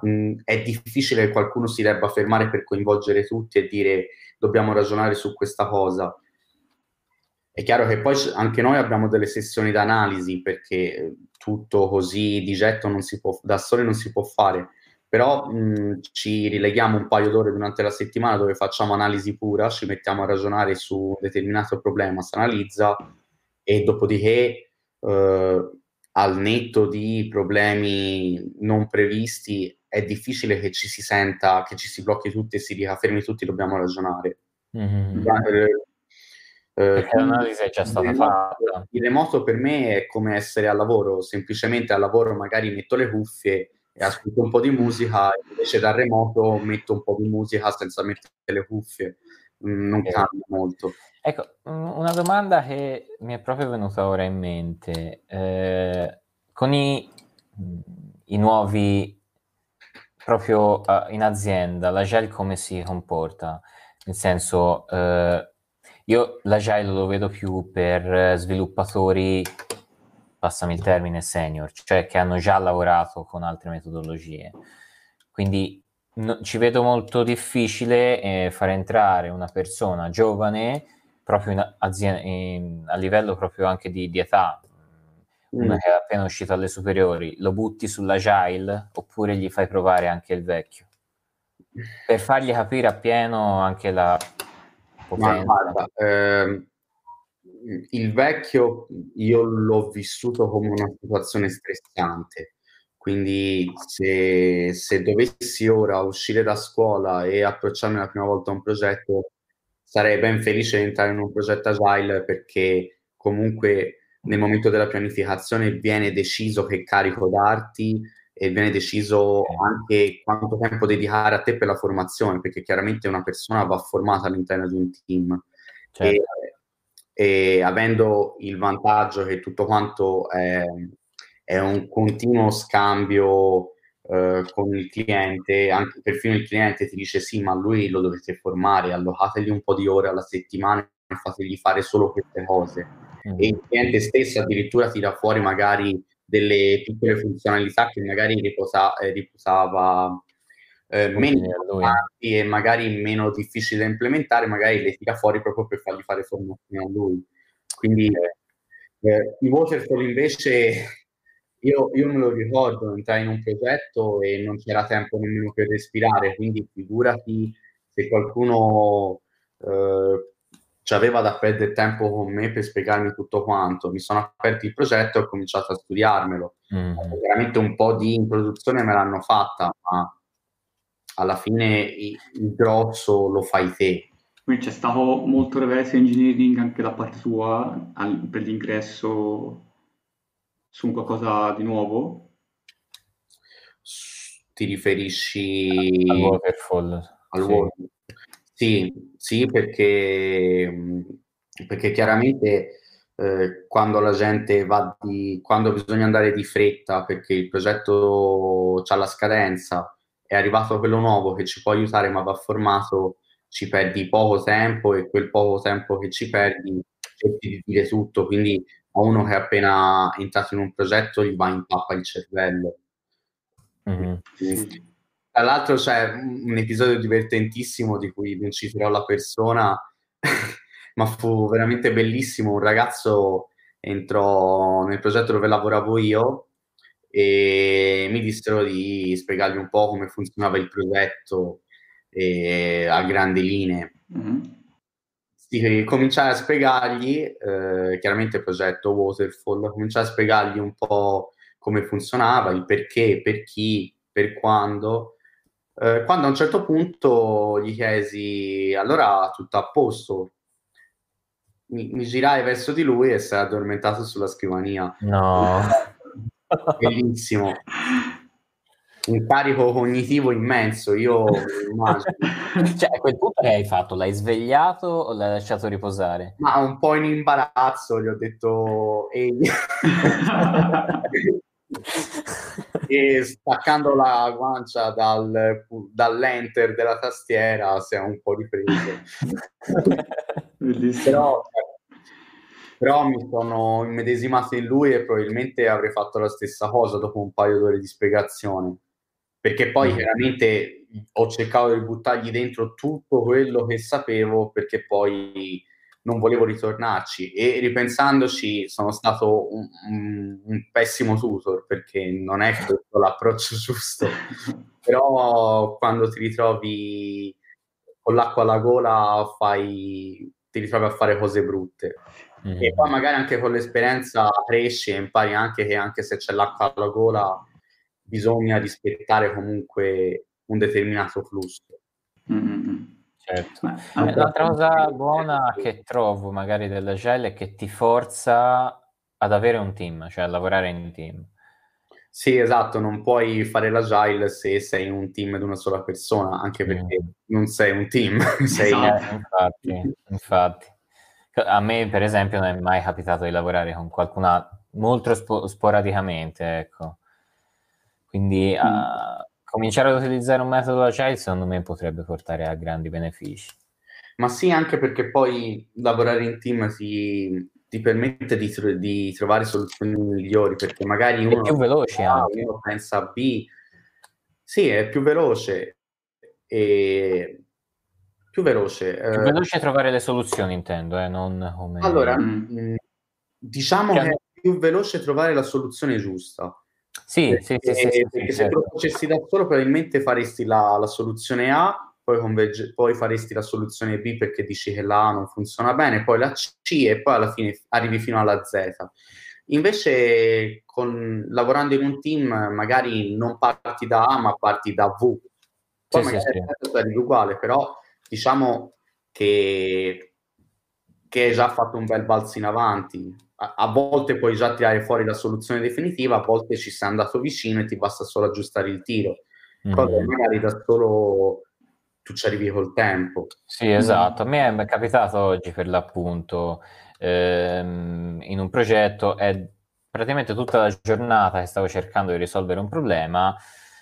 mh, è difficile che qualcuno si debba fermare per coinvolgere tutti e dire dobbiamo ragionare su questa cosa è chiaro che poi anche noi abbiamo delle sessioni d'analisi perché tutto così di getto non si può, da soli non si può fare però mh, ci rileghiamo un paio d'ore durante la settimana dove facciamo analisi pura, ci mettiamo a ragionare su un determinato problema, si analizza e dopodiché eh, al netto di problemi non previsti è difficile che ci si senta, che ci si blocchi tutti e si dica fermi tutti, dobbiamo ragionare. Mm-hmm. Eh, l'analisi è già stata fatta. Il remoto per me è come essere al lavoro, semplicemente al lavoro magari metto le cuffie e ascolto un po' di musica, invece da remoto metto un po' di musica senza mettere le cuffie, mm, non cambia molto. Ecco, una domanda che mi è proprio venuta ora in mente. Eh, con i, i, nuovi, proprio uh, in azienda, l'agile come si comporta? Nel senso, uh, io l'agile lo vedo più per sviluppatori passami il termine, senior, cioè che hanno già lavorato con altre metodologie. Quindi no, ci vedo molto difficile eh, far entrare una persona giovane proprio in azienda, in, a livello proprio anche di, di età, una mm. che è appena uscita dalle superiori, lo butti sull'agile oppure gli fai provare anche il vecchio? Per fargli capire appieno anche la potenza. Ma guarda, ehm il vecchio io l'ho vissuto come una situazione stressante, quindi se, se, dovessi ora uscire da scuola e approcciarmi la prima volta a un progetto, sarei ben felice di entrare in un progetto agile perché comunque nel momento della pianificazione viene deciso che carico darti e viene deciso anche quanto tempo dedicare a te per la formazione, perché chiaramente una persona va formata all'interno di un team. Certo. E, e avendo il vantaggio che tutto quanto è, è un continuo scambio eh, con il cliente, anche perfino il cliente ti dice sì, ma lui lo dovete formare, allocategli un po' di ore alla settimana e fategli fare solo queste cose. Mm. E il cliente stesso addirittura tira fuori magari delle piccole funzionalità che magari riposa, eh, riposava eh, meno importanti e magari meno difficili da implementare, magari le tira fuori proprio per fargli fare formazione a lui. Quindi eh, i waterfall invece io, io, me lo ricordo, entrai in un progetto e non c'era tempo nemmeno per respirare, quindi figurati se qualcuno eh, ci aveva da perdere tempo con me per spiegarmi tutto quanto. Mi sono aperto il progetto e ho cominciato a studiarmelo. Mm. Veramente un po' di introduzione me l'hanno fatta, ma alla fine il, grosso lo fai te. Quindi c'è stato molto reverse engineering anche da parte tua al, per l'ingresso su qualcosa di nuovo? Ti riferisci al waterfall? Al sì. Waterfall. Sì, sì, perché, perché chiaramente eh, quando la gente va di, quando bisogna andare di fretta perché il progetto ha la scadenza è arrivato quello nuovo che ci può aiutare ma va formato, ci perdi poco tempo e quel poco tempo che ci perdi cerchi di dire tutto, quindi a uno che è appena entrato in un progetto gli va in pappa il cervello. Mm-hmm. Tra l'altro c'è un episodio divertentissimo di cui non citerò la persona, *laughs* ma fu veramente bellissimo. Un ragazzo entrò nel progetto dove lavoravo io e mi dissero di spiegargli un po' come funzionava il progetto eh, a grandi linee. Mm-hmm. Sì, cominciare a spiegargli, eh, chiaramente il progetto Waterfall, cominciare a spiegargli un po' come funzionava, il perché, per chi, per quando. Eh, quando a un certo punto gli chiesi, allora tutto a posto, mi, mi girai verso di lui e si è addormentato sulla scrivania. No. *laughs* Bellissimo. un carico cognitivo immenso, io *laughs* immagino. cioè, a quel punto che hai fatto? L'hai svegliato o l'hai lasciato riposare? Ma un po' in imbarazzo, gli ho detto ehi. *laughs* e staccando la guancia dal, dall'enter della tastiera si è un po' ripreso. *laughs* però, però mi sono immedesimato in lui e probabilmente avrei fatto la stessa cosa dopo un paio d'ore di spiegazione perché poi mm. chiaramente ho cercato di buttargli dentro tutto quello che sapevo perché poi non volevo ritornarci. E ripensandoci sono stato un, un, un pessimo tutor perché non è questo l'approccio *laughs* giusto. Però quando ti ritrovi con l'acqua alla gola fai, ti ritrovi a fare cose brutte mm. e poi magari anche con l'esperienza cresci e impari anche che anche se c'è l'acqua alla gola bisogna rispettare comunque un determinato flusso. Mm-hmm. Certo. Eh, l'altra cosa buona che trovo magari dell'agile è che ti forza ad avere un team, cioè a lavorare in team. Sì, esatto, non puoi fare l'agile se sei in un team di una sola persona, anche perché mm. non sei un team. *laughs* sei... Eh, infatti, infatti. A me, per esempio, non è mai capitato di lavorare con qualcuna molto spo- sporadicamente, ecco. Quindi mm. uh, cominciare ad utilizzare un metodo agile secondo me potrebbe portare a grandi benefici. Ma sì, anche perché poi lavorare in team ti, ti permette di, di, trovare soluzioni migliori, perché magari uno, è più veloce A, uno pensa a B. Sì, è più veloce. E più veloce. Più eh, veloce trovare le soluzioni, intendo, eh, non come... Allora, mm. mm diciamo cioè, che è più veloce trovare la soluzione giusta. Sì, perché, sì, sì, sì, perché se tu lo facessi da solo probabilmente faresti la, la soluzione A, poi, converge, poi, faresti la soluzione B perché dici che la A non funziona bene, poi la C e poi alla fine arrivi fino alla Z. Invece con, lavorando in un team magari non parti da A ma parti da V. Poi sì, magari sì, sì. uguale, però diciamo che, che hai già fatto un bel balzo in avanti a, volte puoi già tirare fuori la soluzione definitiva, a volte ci sei andato vicino e ti basta solo aggiustare il tiro. Mm-hmm. Cosa magari da solo tu ci arrivi col tempo. Sì, esatto. A me è capitato oggi per l'appunto ehm, in un progetto, è praticamente tutta la giornata che stavo cercando di risolvere un problema.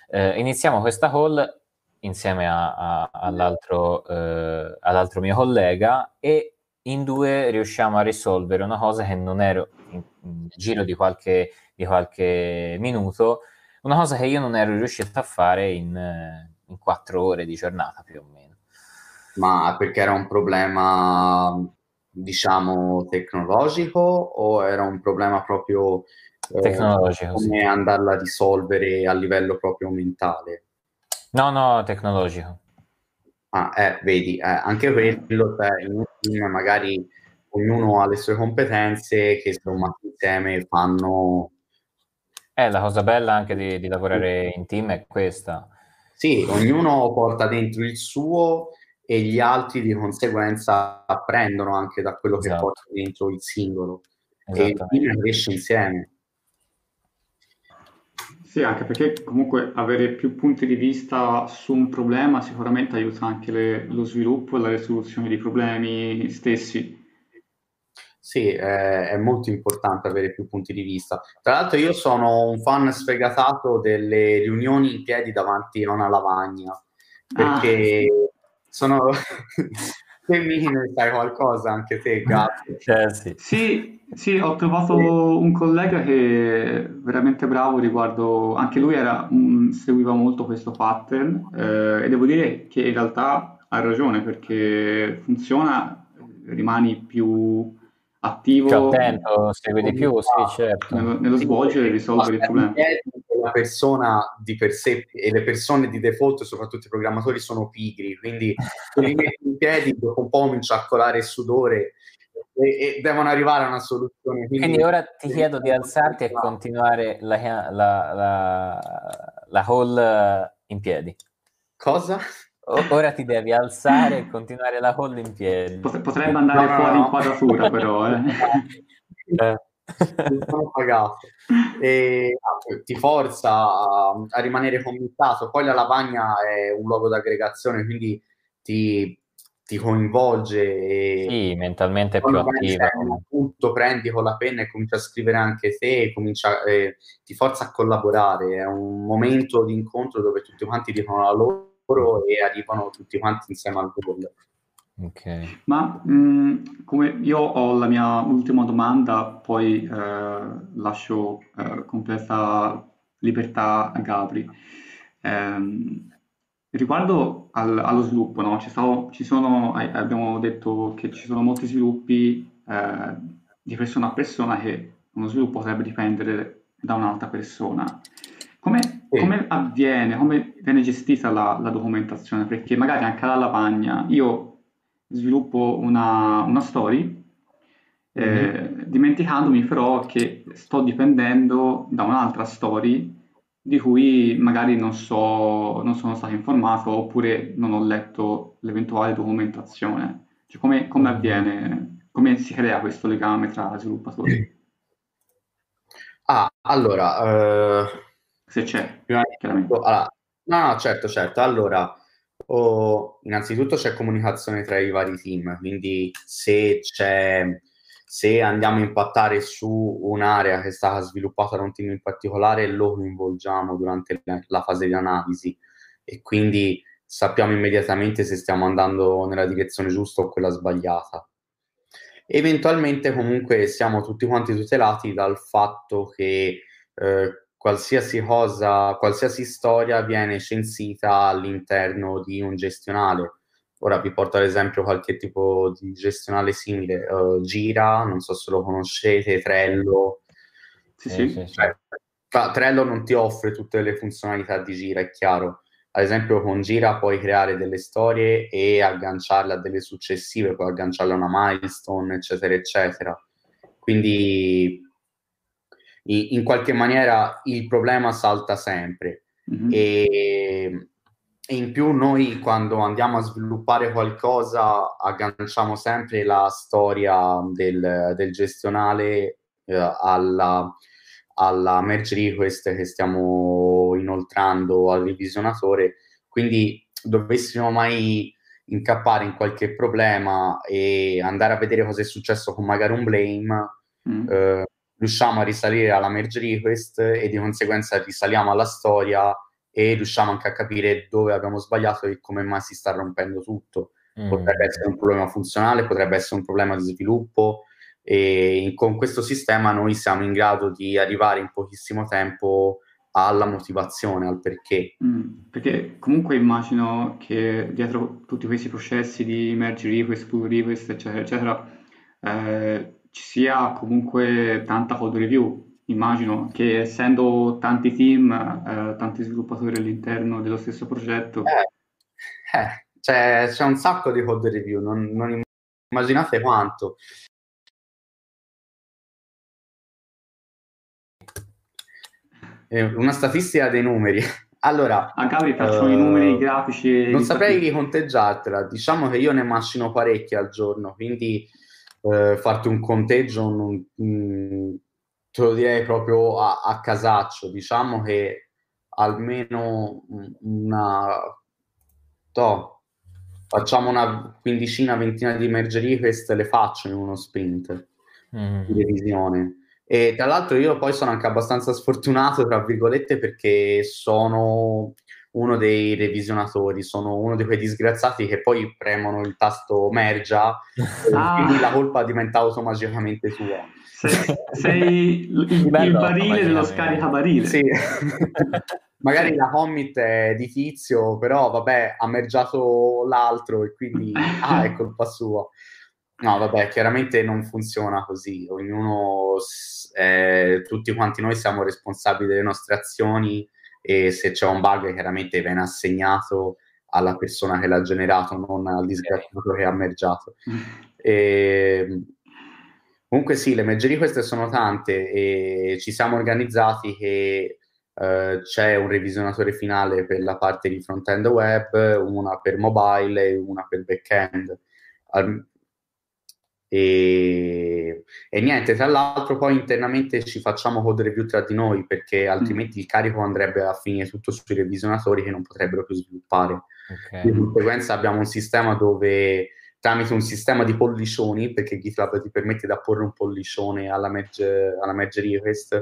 Eh, iniziamo questa call insieme a, a, all'altro, eh, all'altro mio collega e in due riusciamo a risolvere una cosa che non ero in, in giro di qualche, di qualche, minuto, una cosa che io non ero riuscito a fare in, in quattro ore di giornata più o meno. Ma perché era un problema, diciamo, tecnologico o era un problema proprio eh, tecnologico? Come sì. andarla a risolvere a livello proprio mentale? No, no, tecnologico. Ah, eh, vedi, eh, anche quello, cioè, in un team magari ognuno ha le sue competenze che insomma insieme fanno... Eh, la cosa bella anche di, di lavorare in team è questa. Sì, ognuno porta dentro il suo e gli altri di conseguenza apprendono anche da quello esatto. che porta dentro il singolo. E il team cresce insieme. Sì, anche perché comunque avere più punti di vista su un problema sicuramente aiuta anche le, lo sviluppo e la risoluzione dei problemi stessi. Sì, eh, è molto importante avere più punti di vista. Tra l'altro io sono un fan sfegatato delle riunioni in piedi davanti a una lavagna, perché ah. sono... *laughs* femminile sai qualcosa anche te, Gatto? *laughs* Cioè, sì. sì, sì, ho trovato un collega che è veramente bravo riguardo, anche lui era, seguiva molto questo pattern eh, e devo dire che in realtà ha ragione perché funziona, rimani più attivo. Più attento, segui di più, sì, certo. Nello, nello svolgere e risolvere i problemi. La persona di per sé e le persone di default, soprattutto i programmatori, sono pigri, quindi se li metti in piedi, dopo un po' comincia a colare il sudore e, e, devono arrivare a una soluzione. Quindi, quindi ora ti chiedo di alzarti e continuare la, la, la, la hall in piedi. Cosa? ora ti devi alzare e continuare la hall in piedi. Potrebbe andare no, fuori no. inquadratura però, eh. eh. Sono pagato. *laughs* E ah, ti forza a, a, rimanere committato. Poi la lavagna è un luogo d'aggregazione, quindi ti, ti coinvolge. E sì, mentalmente è più attiva. Appunto, prendi con la penna e cominci a scrivere anche te, comincia, eh, ti forza a collaborare. È un momento di incontro dove tutti quanti dicono la loro e arrivano tutti quanti insieme al goal. Okay. Ma mh, mm, come io ho la mia ultima domanda, poi eh, lascio eh, completa libertà a Gabri. Eh, riguardo al, allo sviluppo, no? ci, stavo, ci sono, abbiamo detto che ci sono molti sviluppi eh, di persona a persona che uno sviluppo potrebbe dipendere da un'altra persona. Come, sì. come avviene, come viene gestita la, la documentazione? Perché magari anche alla lavagna io sviluppo una, una story, eh, mm-hmm. dimenticandomi però che sto dipendendo da un'altra story di cui magari non, so, non sono stato informato oppure non ho letto l'eventuale documentazione. Cioè, come, come mm-hmm. avviene, come si crea questo legame tra sviluppatori? Ah, allora... Uh, Se c'è, chiaramente. Allora, no, certo, certo. Allora, o innanzitutto c'è comunicazione tra i vari team, quindi se se andiamo a impattare su un'area che è stata sviluppata da un team in particolare, lo coinvolgiamo durante la fase di analisi e quindi sappiamo immediatamente se stiamo andando nella direzione giusta o quella sbagliata. Eventualmente comunque siamo tutti quanti tutelati dal fatto che eh, qualsiasi cosa, qualsiasi storia viene censita all'interno di un gestionale. Ora vi porto ad esempio qualche tipo di gestionale simile, uh, Gira, non so se lo conoscete, Trello. Sì, sì. sì, cioè, Trello non ti offre tutte le funzionalità di Gira, è chiaro. Ad esempio con Gira puoi creare delle storie e agganciarle a delle successive, puoi agganciarle a una milestone, eccetera, eccetera. Quindi in qualche maniera il problema salta sempre. Mm-hmm. E, e, in più noi quando andiamo a sviluppare qualcosa agganciamo sempre la storia del, del gestionale eh, alla, alla merge request che stiamo inoltrando al revisionatore. Quindi dovessimo mai incappare in qualche problema e andare a vedere cosa è successo con magari un blame, mm. eh, riusciamo a risalire alla merge request e di conseguenza risaliamo alla storia e riusciamo anche a capire dove abbiamo sbagliato e come mai si sta rompendo tutto. Mm. Potrebbe essere un problema funzionale, potrebbe essere un problema di sviluppo e con questo sistema noi siamo in grado di arrivare in pochissimo tempo alla motivazione, al perché. Mm, perché comunque immagino che dietro tutti questi processi di merge request, pull request, eccetera, eccetera, eh, ci sia comunque tanta code review. Immagino che essendo tanti team, eh, tanti sviluppatori all'interno dello stesso progetto. Eh, eh, c'è, c'è, un sacco di code review, non, non immaginate quanto. Eh, una statistica dei numeri. *laughs* Allora, a Gabri faccio uh, i numeri grafici. Non saprei di conteggiartela, diciamo che io ne macino parecchi al giorno, quindi eh, farti un conteggio, non, mh, te lo direi proprio a, a, casaccio. Diciamo che almeno una... To, facciamo una quindicina, ventina di merge request, le faccio in uno sprint mm. di revisione. E tra l'altro io poi sono anche abbastanza sfortunato, tra virgolette, perché sono uno dei revisionatori, sono uno di quei disgraziati che poi premono il tasto mergia *laughs* ah. e quindi la colpa diventa automaticamente sua. Sei, sei il, il barile dello scaricabarile. Sì. *laughs* Magari la commit è di tizio, però vabbè, ha mergiato l'altro e quindi *laughs* ah, è colpa sua. No, vabbè, chiaramente non funziona così. Ognuno, eh, tutti quanti noi siamo responsabili delle nostre azioni e se c'è un bug chiaramente viene assegnato alla persona che l'ha generato, non al disgraziato che ha mergiato. Mm. E, comunque sì, le merge queste sono tante e ci siamo organizzati che Uh, c'è un revisionatore finale per la parte di front-end web, una per mobile e una per back-end. Um, E, e, niente, tra l'altro poi internamente ci facciamo code review tra di noi perché altrimenti mm. il carico andrebbe a finire tutto sui revisionatori che non potrebbero più sviluppare. Okay. Di conseguenza abbiamo un sistema dove tramite un sistema di pollicioni, perché GitLab ti permette di apporre un pollicione alla merge, alla merge request,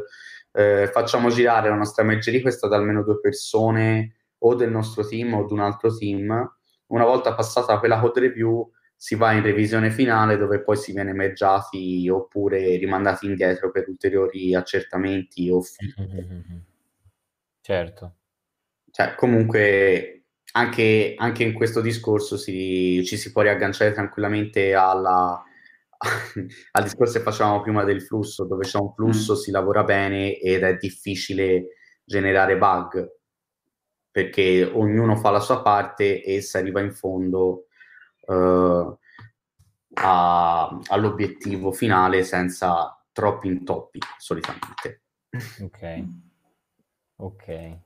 eh, facciamo girare la nostra merge request ad almeno due persone o del nostro team o di un altro team. Una volta passata quella code review si va in revisione finale dove poi si viene mergiati oppure rimandati indietro per ulteriori accertamenti o *laughs* Certo. Cioè, comunque anche, anche in questo discorso si, ci si può riagganciare tranquillamente alla, *laughs* al discorso che facevamo prima del flusso, dove c'è un flusso, mm. si lavora bene ed è difficile generare bug perché ognuno fa la sua parte e si arriva in fondo uh, a, all'obiettivo finale senza troppi intoppi solitamente. Ok, ok.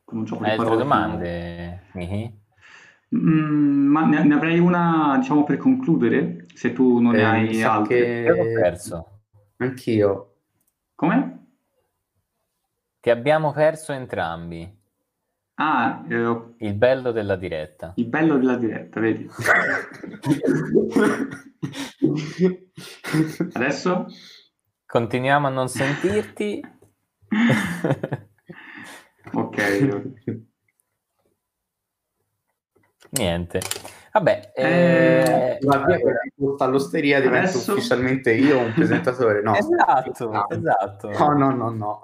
Altre domande? Mihi? Mm, ma ne, ne, avrei una, diciamo, per concludere, se tu non ne eh, hai altre. Che... Ho perso. Anch'io. Come? Che abbiamo perso entrambi. Ah, eh, il bello della diretta. Il bello della diretta, vedi? *laughs* Adesso? Continuiamo a non sentirti. *laughs* ok. Niente. Vabbè, eh... eh, all'osteria divento Adesso... ufficialmente io un presentatore. No, esatto, no. esatto. No, no, no, no.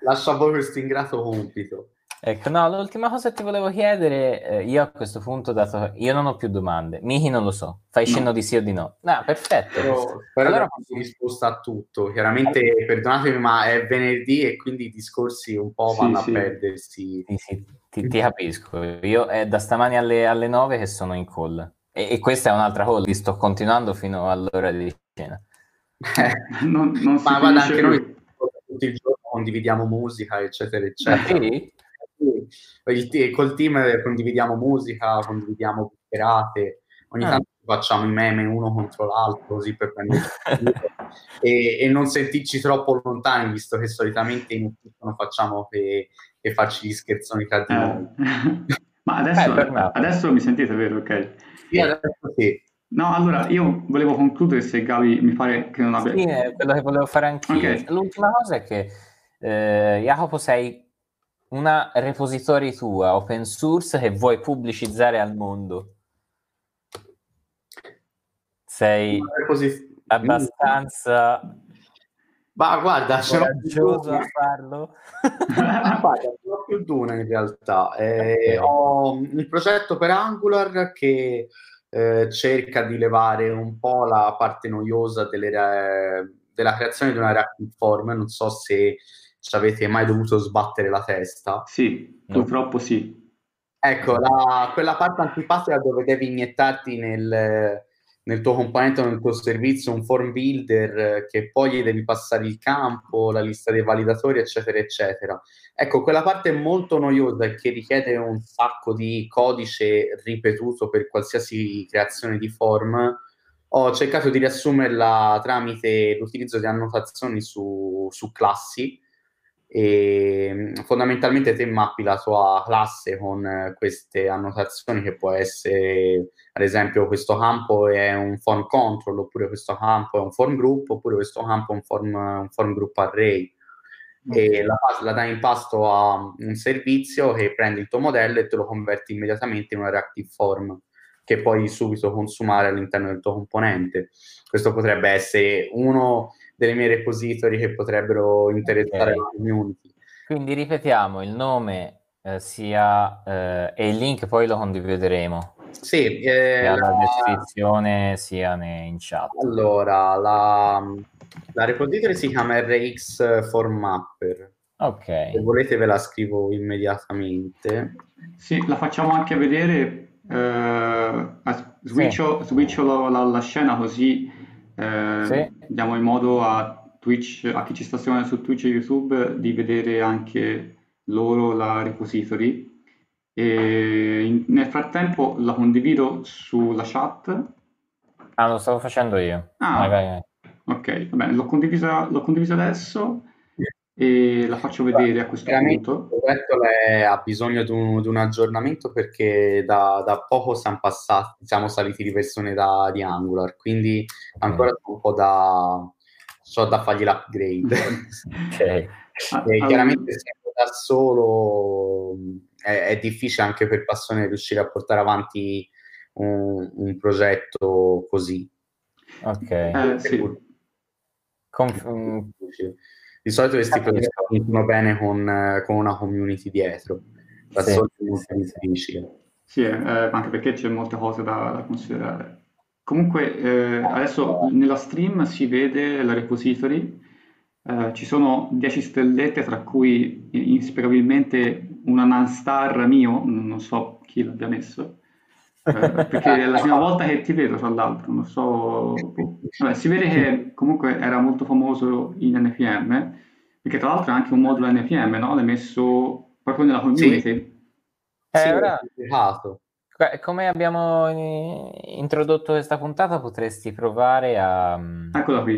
Lascio a voi questo ingrato compito. Ecco, no, l'ultima cosa che ti volevo chiedere, eh, io a questo punto, dato io non ho più domande, Michi non lo so, fai cenno no. di sì o di no. No, perfetto. Però, però allora ho risposta a tutto. Chiaramente, allora... perdonatemi, ma è venerdì e quindi i discorsi un po' vanno sì, a perdersi. Sì, sì, ti, ti capisco. Io è da stamani alle, alle 9 che sono in call. E, e, questa è un'altra call, sto continuando fino all'ora di cena. Eh, non, non ma guarda, anche noi tutti i giorni condividiamo musica, eccetera, eccetera. Sì? Il, col team condividiamo musica, condividiamo chiacchierate, ogni ah. tanto facciamo i meme uno contro l'altro così per prendere e, e non sentirci troppo lontani visto che solitamente in ufficio non facciamo che, che farci gli scherzoni tra di eh. noi *laughs* ma adesso, eh, adesso mi sentite vero ok? Sì, adesso sì No, allora io volevo concludere se Gavi mi pare che non abbia... Sì, è quello che volevo fare anch'io. Okay. L'ultima cosa è che eh, Jacopo sei una repository tua open source che vuoi pubblicizzare al mondo? Sei reposi- abbastanza ma guarda, c'è coraggioso a farlo? *laughs* guarda, ho più di una in realtà. Eh, ho un progetto per Angular che eh, cerca di levare un po' la parte noiosa delle, della creazione di una reactive form. Non so se ci avete mai dovuto sbattere la testa? Sì, no. purtroppo sì. Ecco, la, quella parte antipatica dove devi iniettarti nel, nel tuo componente o nel tuo servizio un form builder che poi gli devi passare il campo, la lista dei validatori, eccetera, eccetera. Ecco, quella parte è molto noiosa e che richiede un sacco di codice ripetuto per qualsiasi creazione di form. Ho cercato di riassumerla tramite l'utilizzo di annotazioni su, su classi e mm, fondamentalmente te mappi la tua classe con queste annotazioni che può essere ad esempio questo campo è un form control oppure questo campo è un form group oppure questo campo è un form, un form group array. E la, la, dai in pasto a un servizio che prende il tuo modello e te lo converti immediatamente in una reactive form che puoi subito consumare all'interno del tuo componente questo potrebbe essere uno delle mie repository che potrebbero interessare okay. la community. Quindi ripetiamo il nome eh, sia, eh, e il link poi lo condivideremo. Sì, eh, sia la... descrizione sia in chat. Allora, la, la repository si chiama RX Formapper. Ok. Se volete ve la scrivo immediatamente. Sì, la facciamo anche vedere. Eh, switcho, sì. switcho la, la, scena così eh, sì. diamo il modo a Twitch, a chi ci sta seguendo su Twitch e YouTube, di vedere anche loro la repository. E in, nel frattempo la condivido sulla chat Ah, lo stavo facendo io. Ah, vai, vai, vai. ok, va bene, l'ho condivisa, l'ho condivisa adesso e la faccio vedere a questo punto. è- ha bisogno di un, di un aggiornamento perché da, da poco siamo passati, siamo saliti di versione da, di Angular, quindi ancora c'è un po' da, c'ho da fargli l'upgrade. *laughs* Ok. Ah, E ah, chiaramente essendo da solo è, è difficile anche per passione riuscire a portare avanti un, un progetto così. Ok. eh, sì. Conf- Di solito questi progetti funzionano bene con, con una community dietro, da Sì, solo è molto difficile. Sì, eh, anche perché c'è molte cose da, da considerare. Comunque, eh, adesso nella stream si vede la repository, eh, ci sono 10 stellette, tra cui inspiegabilmente una non-star mio, non so chi l'abbia messo, eh, perché è la prima volta che ti vedo, tra l'altro, non so... boh. Vabbè, si vede che comunque era molto famoso in NPM, perché tra l'altro è anche un modulo NPM, no? L'hai messo proprio nella community. Eh, Sì, ora- que- come abbiamo introdotto questa puntata, potresti provare a, mm, Eccola qui.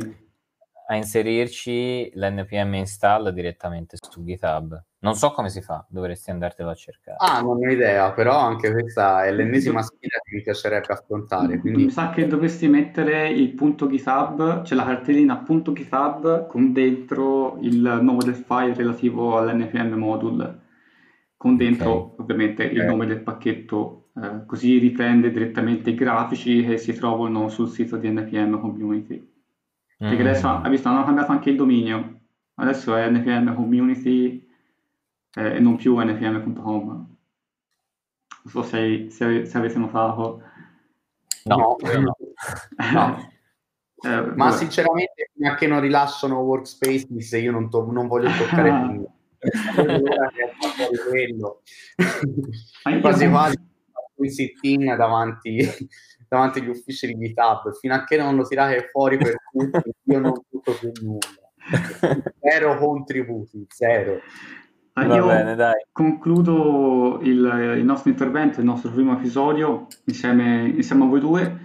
a inserirci l'npm install direttamente su GitHub. Non so come si fa, dovresti andartelo a cercare. Ah, non ho idea, però anche questa è l'ennesima sfida che mi piacerebbe affrontare, quindi Mi sa che dovresti mettere il punto GitHub, cioè la cartellina punto GitHub con dentro il nome del file relativo all'npm module, con dentro Ok. ovviamente il Ok. nome del pacchetto, eh, così riprende direttamente i grafici che si trovano sul sito di npm community. Perché Mm. adesso hai visto, hanno cambiato anche il dominio, adesso è npm community eh, e non più npm.com. Non so se, se, se avete notato. No, No, *laughs* no. No. Eh, Ma vabbè. sinceramente, fino a che non rilasciano workspaces, io non, to- non voglio toccare Ah. nulla. Quello. Quasi quasi un sit-in davanti, *laughs* davanti agli uffici di GitHub. Fino a che non lo tirate fuori per tutti, io non butto più nulla. *laughs* Zero contributi, zero. Ah, io bene, concludo il, il nostro intervento, il nostro primo episodio insieme, insieme a voi due,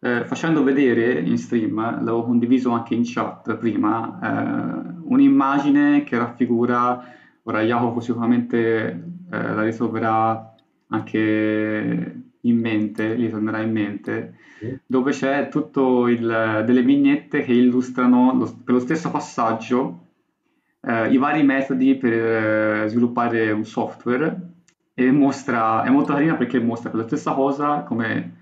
eh, facendo vedere in stream, l'avevo condiviso anche in chat prima, eh, un'immagine che raffigura, ora Jacopo sicuramente eh, la ritroverà anche in mente, gli tornerà in mente, dove c'è tutto il, delle vignette che illustrano lo- per lo stesso passaggio eh, i vari metodi per eh, sviluppare un software e mostra, è molto carina perché mostra per la stessa cosa come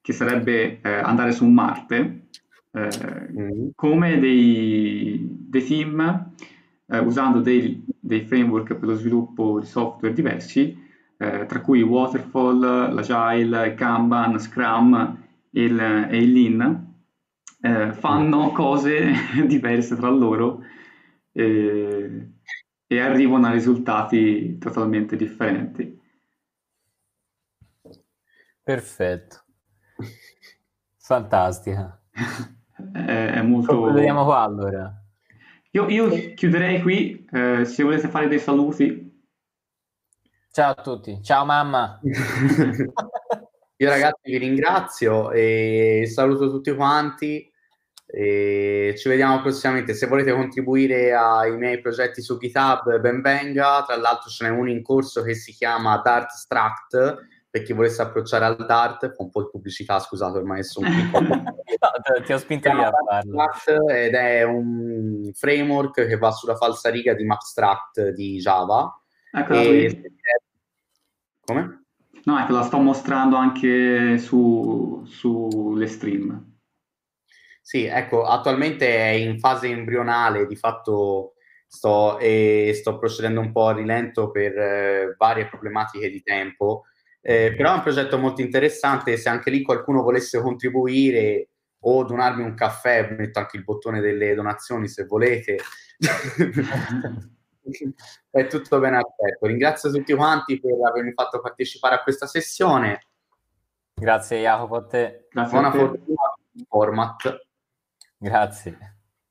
che sarebbe eh, andare su Marte, eh, Mm. come dei, dei team eh, usando dei, dei framework per lo sviluppo di software diversi, eh, tra cui Waterfall, l'Agile, Kanban, Scrum e il, e il Lean, fanno cose *laughs* diverse tra loro e, e arrivano a risultati totalmente differenti. Perfetto. Fantastica. *laughs* È, è molto... Concludiamo qua allora. Io, io chiuderei qui, eh, se volete fare dei saluti. Ciao a tutti. Ciao mamma. *laughs* Io ragazzi vi ringrazio e saluto tutti quanti e ci vediamo prossimamente. Se volete contribuire ai miei progetti su GitHub, ben venga. Tra l'altro ce n'è uno in corso che si chiama Dart Struct, per chi volesse approcciare al Dart, un po' di pubblicità, scusate, ormai sono un piccolo. *laughs* No, ti ho spinto io a farlo. Ed è un framework che va sulla falsariga di Mapstract di Java. Eccola E-. Come? No, ecco, la sto mostrando anche su, sulle stream. Sì, ecco, attualmente è in fase embrionale, di fatto sto, e sto procedendo un po' a rilento per eh, varie problematiche di tempo, Eh, però è un progetto molto interessante, se anche lì qualcuno volesse contribuire o donarmi un caffè, metto anche il bottone delle donazioni se volete. *laughs* È tutto ben aspetto. Ringrazio tutti quanti per avermi fatto partecipare a questa sessione. Grazie Jacopo a te. Grazie a Buona te. fortuna con il format. Grazie.